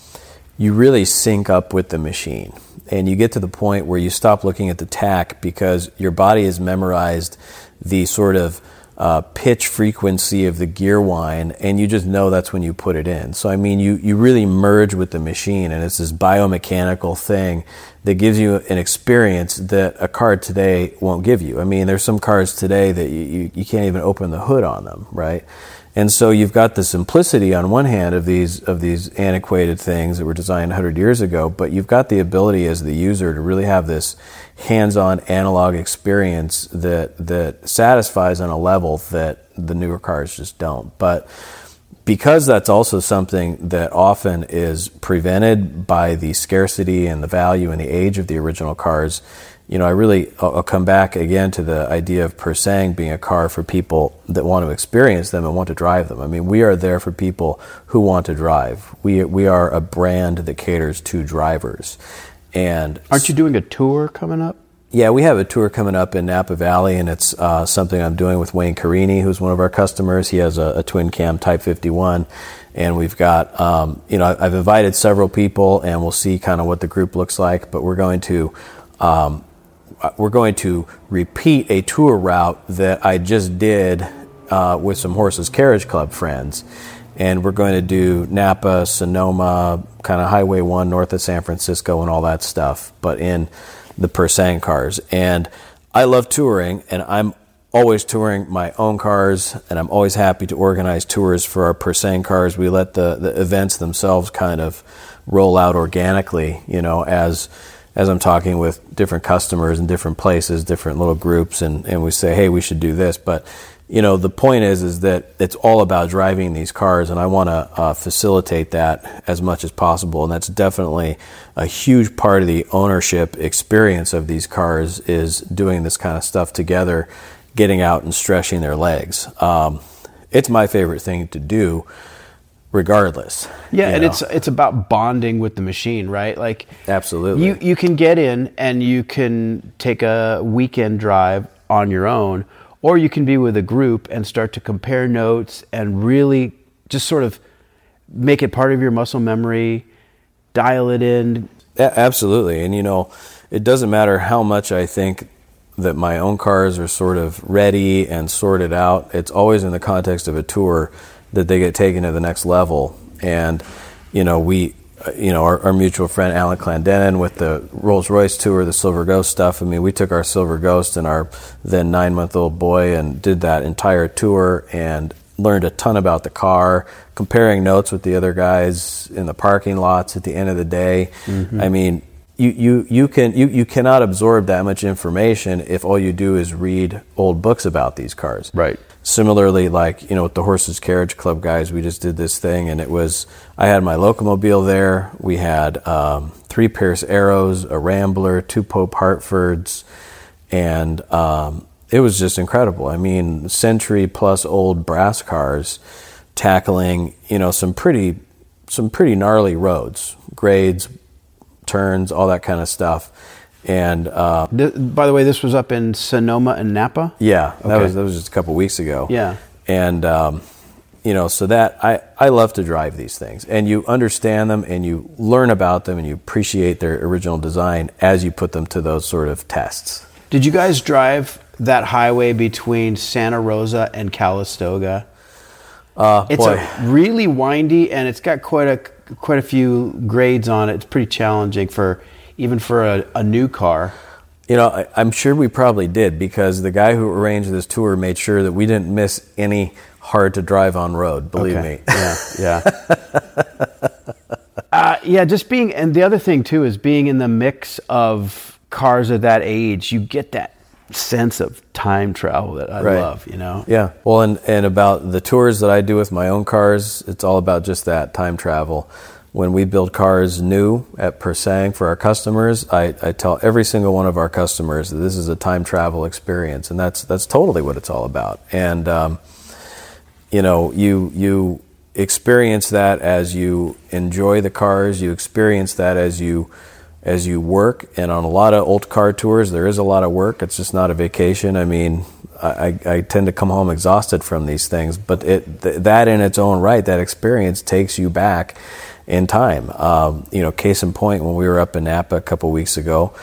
you really sync up with the machine. And you get to the point where you stop looking at the tach because your body has memorized the sort of uh, pitch frequency of the gear whine, and you just know that's when you put it in. So, I mean, you, you really merge with the machine, and it's this biomechanical thing that gives you an experience that a car today won't give you. I mean, there's some cars today that you, you, you can't even open the hood on them, right? And so you've got the simplicity on one hand of these of these antiquated things that were designed 100 years ago, but you've got the ability as the user to really have this hands-on analog experience that that satisfies on a level that the newer cars just don't. But because that's also something that often is prevented by the scarcity and the value and the age of the original cars, you know, I really I'll I'll come back again to the idea of Pur Sang being a car for people that want to experience them and want to drive them. I mean, we are there for people who want to drive. We we are a brand that caters to drivers. And aren't you doing a tour coming up? yeah, we have a tour coming up in Napa Valley, and it's uh, something I'm doing with Wayne Carini, who's one of our customers. He has a, a twin cam Type 51, and we've got, um, you know, I've invited several people, and we'll see kind of what the group looks like. But we're going to, um, we're going to repeat a tour route that I just did uh, with some Horseless Carriage Club friends. And we're going to do Napa, Sonoma, kind of Highway 1 north of San Francisco, and all that stuff, but in the Pur Sang cars. And I love touring, and I'm always touring my own cars, and I'm always happy to organize tours for our Pur Sang cars. We let the, the events themselves kind of roll out organically, you know, as as I'm talking with different customers in different places, different little groups, and, and we say, hey, we should do this. But you know, the point is, is that it's all about driving these cars, and I want to uh, facilitate that as much as possible. And that's definitely a huge part of the ownership experience of these cars is doing this kind of stuff together, getting out and stretching their legs. Um, it's my favorite thing to do regardless. Yeah, and know? it's it's about bonding with the machine, right? Like absolutely, you you can get in and you can take a weekend drive on your own, or you can be with a group and start to compare notes and really just sort of make it part of your muscle memory, dial it in. Absolutely. And you know, it doesn't matter how much I think that my own cars are sort of ready and sorted out. It's always in the context of a tour that they get taken to the next level. And you know, we you know, our, our, mutual friend Alan Clendenin with the Rolls Royce tour, the Silver Ghost stuff. I mean, we took our Silver Ghost and our then nine month old boy and did that entire tour and learned a ton about the car, comparing notes with the other guys in the parking lots at the end of the day. Mm-hmm. I mean, you, you, you can you, you cannot absorb that much information if all you do is read old books about these cars. Right similarly, like you know, with the Horseless Carriage Club guys, we just did this thing, and it was I had my locomobile there. We had um, three Pierce Arrows, a Rambler, two Pope Hartfords, and um, it was just incredible. I mean, century plus old brass cars tackling you know some pretty some pretty gnarly roads, grades, turns, all that kind of stuff and uh, by the way, this was up in Sonoma and Napa. Yeah, that okay. was that was just a couple weeks ago. Yeah, and um, you know, so that I I love to drive these things, and you understand them, and you learn about them, and you appreciate their original design as you put them to those sort of tests. Did you guys drive that highway between Santa Rosa and Calistoga? Uh, it's boy. a really windy, and it's got quite a quite a few grades on it. It's pretty challenging for even for a, a new car? You know, I, am sure we probably did because the guy who arranged this tour made sure that we didn't miss any hard to drive on road. Believe okay. me. Yeah, yeah. uh, yeah, just being, and the other thing too is being in the mix of cars of that age. You get that sense of time travel that I right. love, you know? Yeah. Well, and, and about the tours that I do with my own cars, it's all about just that time travel when we build cars new at Pur Sang for our customers, I, I, tell every single one of our customers that this is a time travel experience, and that's that's totally what it's all about. And um, you know, you you experience that as you enjoy the cars. You experience that as you as you work. And on a lot of old car tours, there is a lot of work. It's just not a vacation. I mean, I, I tend to come home exhausted from these things, but it th- that in its own right, that experience takes you back in time. Um, you know, case in point, when we were up in Napa a couple weeks ago,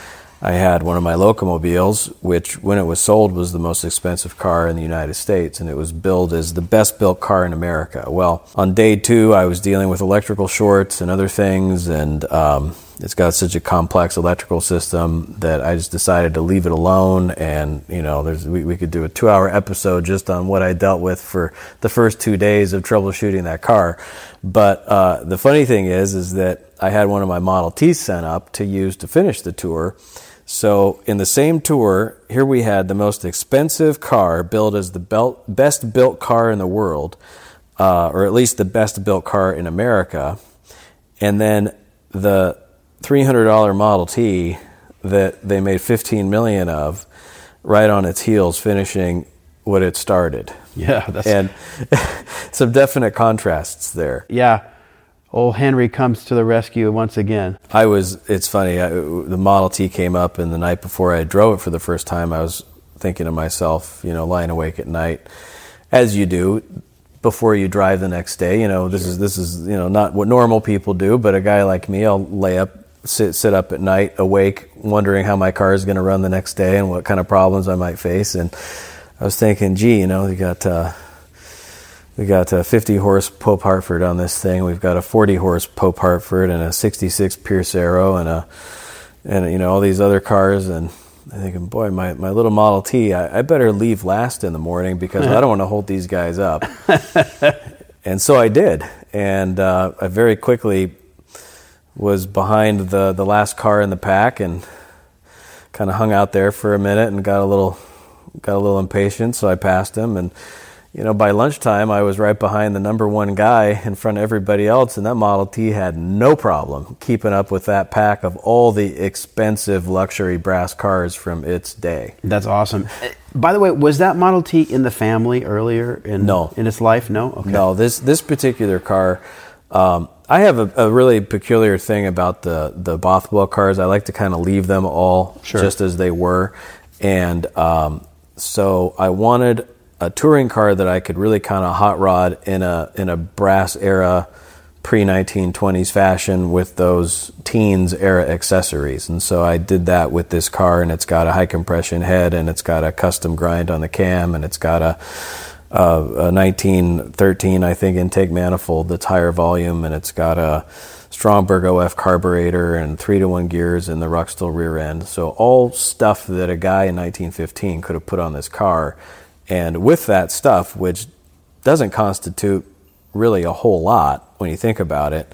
I had one of my locomobiles, which when it was sold was the most expensive car in the United States, and it was billed as the best built car in America. Well, on day two, I was dealing with electrical shorts and other things, and um, it's got such a complex electrical system that I just decided to leave it alone. And you know, we, we could do a two-hour episode just on what I dealt with for the first two days of troubleshooting that car. But uh, the funny thing is, is that I had one of my Model Ts sent up to use to finish the tour. So in the same tour, here we had the most expensive car built as the belt, best built car in the world, uh, or at least the best built car in America, and then the $300 Model T that they made 15 million of right on its heels finishing what it started. Yeah, that's and some definite contrasts there. Yeah. Old Henry comes to the rescue once again. I was it's funny, I, the Model T came up and the night before I drove it for the first time I was thinking to myself, you know, lying awake at night as you do before you drive the next day. You know, this sure. is this is you know not what normal people do, but a guy like me, I'll lay up sit sit up at night awake wondering how my car is going to run the next day and what kind of problems I might face. And I was thinking gee you know we got uh, we got a 50 horse Pope Hartford on this thing. We've got a 40 horse Pope Hartford and a 66 Pierce Arrow and a and you know all these other cars. And I'm thinking boy my, my little Model T I, I better leave last in the morning because I don't want to hold these guys up. And so I did. And uh, I very quickly was behind the, the last car in the pack and kind of hung out there for a minute and got a little got a little impatient, so I passed him and you know, by lunchtime, I was right behind the number one guy in front of everybody else, and that Model T had no problem keeping up with that pack of all the expensive luxury brass cars from its day. That's awesome. By the way, was that Model T in the family earlier in no. in its life? No. Okay. No. This this particular car. Um, I have a, a, really peculiar thing about the the Bothwell cars. I like to kind of leave them all sure. just as they were, and um, so I wanted a touring car that I could really kind of hot rod in a in a brass era pre 1920s fashion with those teens era accessories. And so I did that with this car and it's got a high compression head and it's got a custom grind on the cam and it's got a a, a uh, 1913 I think intake manifold that's higher volume and it's got a Stromberg OF carburetor and 3 to 1 gears in the Ruckstell rear end. So all stuff that a guy in 1915 could have put on this car and with that stuff, which doesn't constitute really a whole lot when you think about it,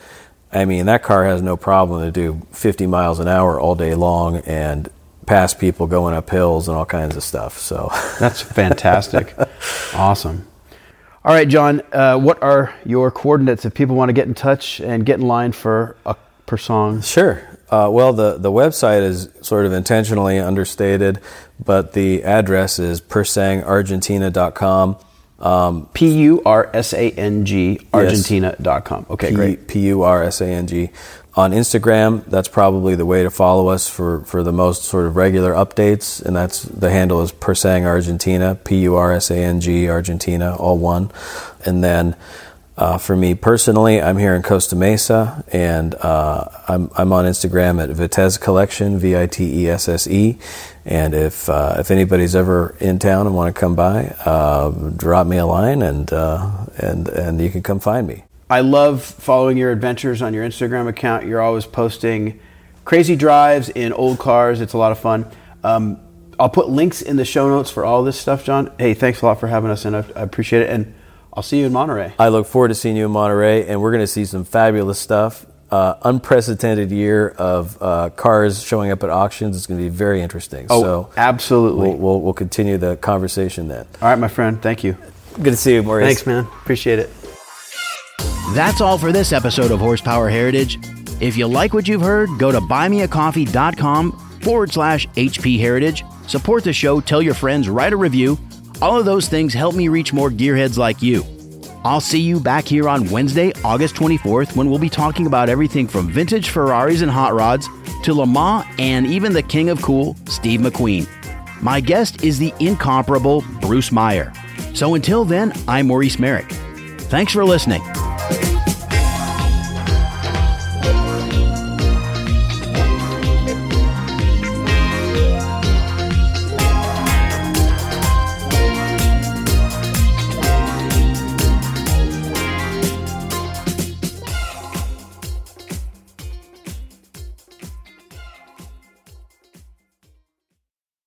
I mean, that car has no problem to do 50 miles an hour all day long and pass people going up hills and all kinds of stuff. So that's fantastic. awesome. All right, John, uh, what are your coordinates if people want to get in touch and get in line for a Pur Sang? Sure. Uh, well, the, the website is sort of intentionally understated, but the address is pursangargentina.com. Um, P U R S A N G, Argentina.com. Okay, great. P U R S A N G. On Instagram, that's probably the way to follow us for, for the most sort of regular updates, and that's the handle is Pursang Argentina, P U R S A N G Argentina, all one. And then uh, for me personally, I'm here in Costa Mesa, and uh, I'm, I'm on Instagram at Vitesse Collection, V I T E S S E. And if uh, if anybody's ever in town and want to come by, uh, drop me a line, and uh, and and you can come find me. I love following your adventures on your Instagram account. You're always posting crazy drives in old cars. It's a lot of fun. Um, I'll put links in the show notes for all this stuff, John. Hey, thanks a lot for having us, and I appreciate it. And I'll see you in Monterey. I look forward to seeing you in Monterey, and we're going to see some fabulous stuff. Uh, unprecedented year of uh, cars showing up at auctions. It's going to be very interesting. Oh, so absolutely. We'll, we'll, we'll, continue the conversation then. All right, my friend. Thank you. Good to see you, Maurice. Thanks, man. Appreciate it. That's all for this episode of Horsepower Heritage. If you like what you've heard, go to buymeacoffee.com forward slash HP Heritage. Support the show, tell your friends, write a review all of those things help me reach more gearheads like you. I'll see you back here on Wednesday, August 24th, when we'll be talking about everything from vintage Ferraris and hot rods to Le Mans and even the king of cool, Steve McQueen. My guest is the incomparable Bruce Meyer. So until then, I'm Maurice Merrick. Thanks for listening.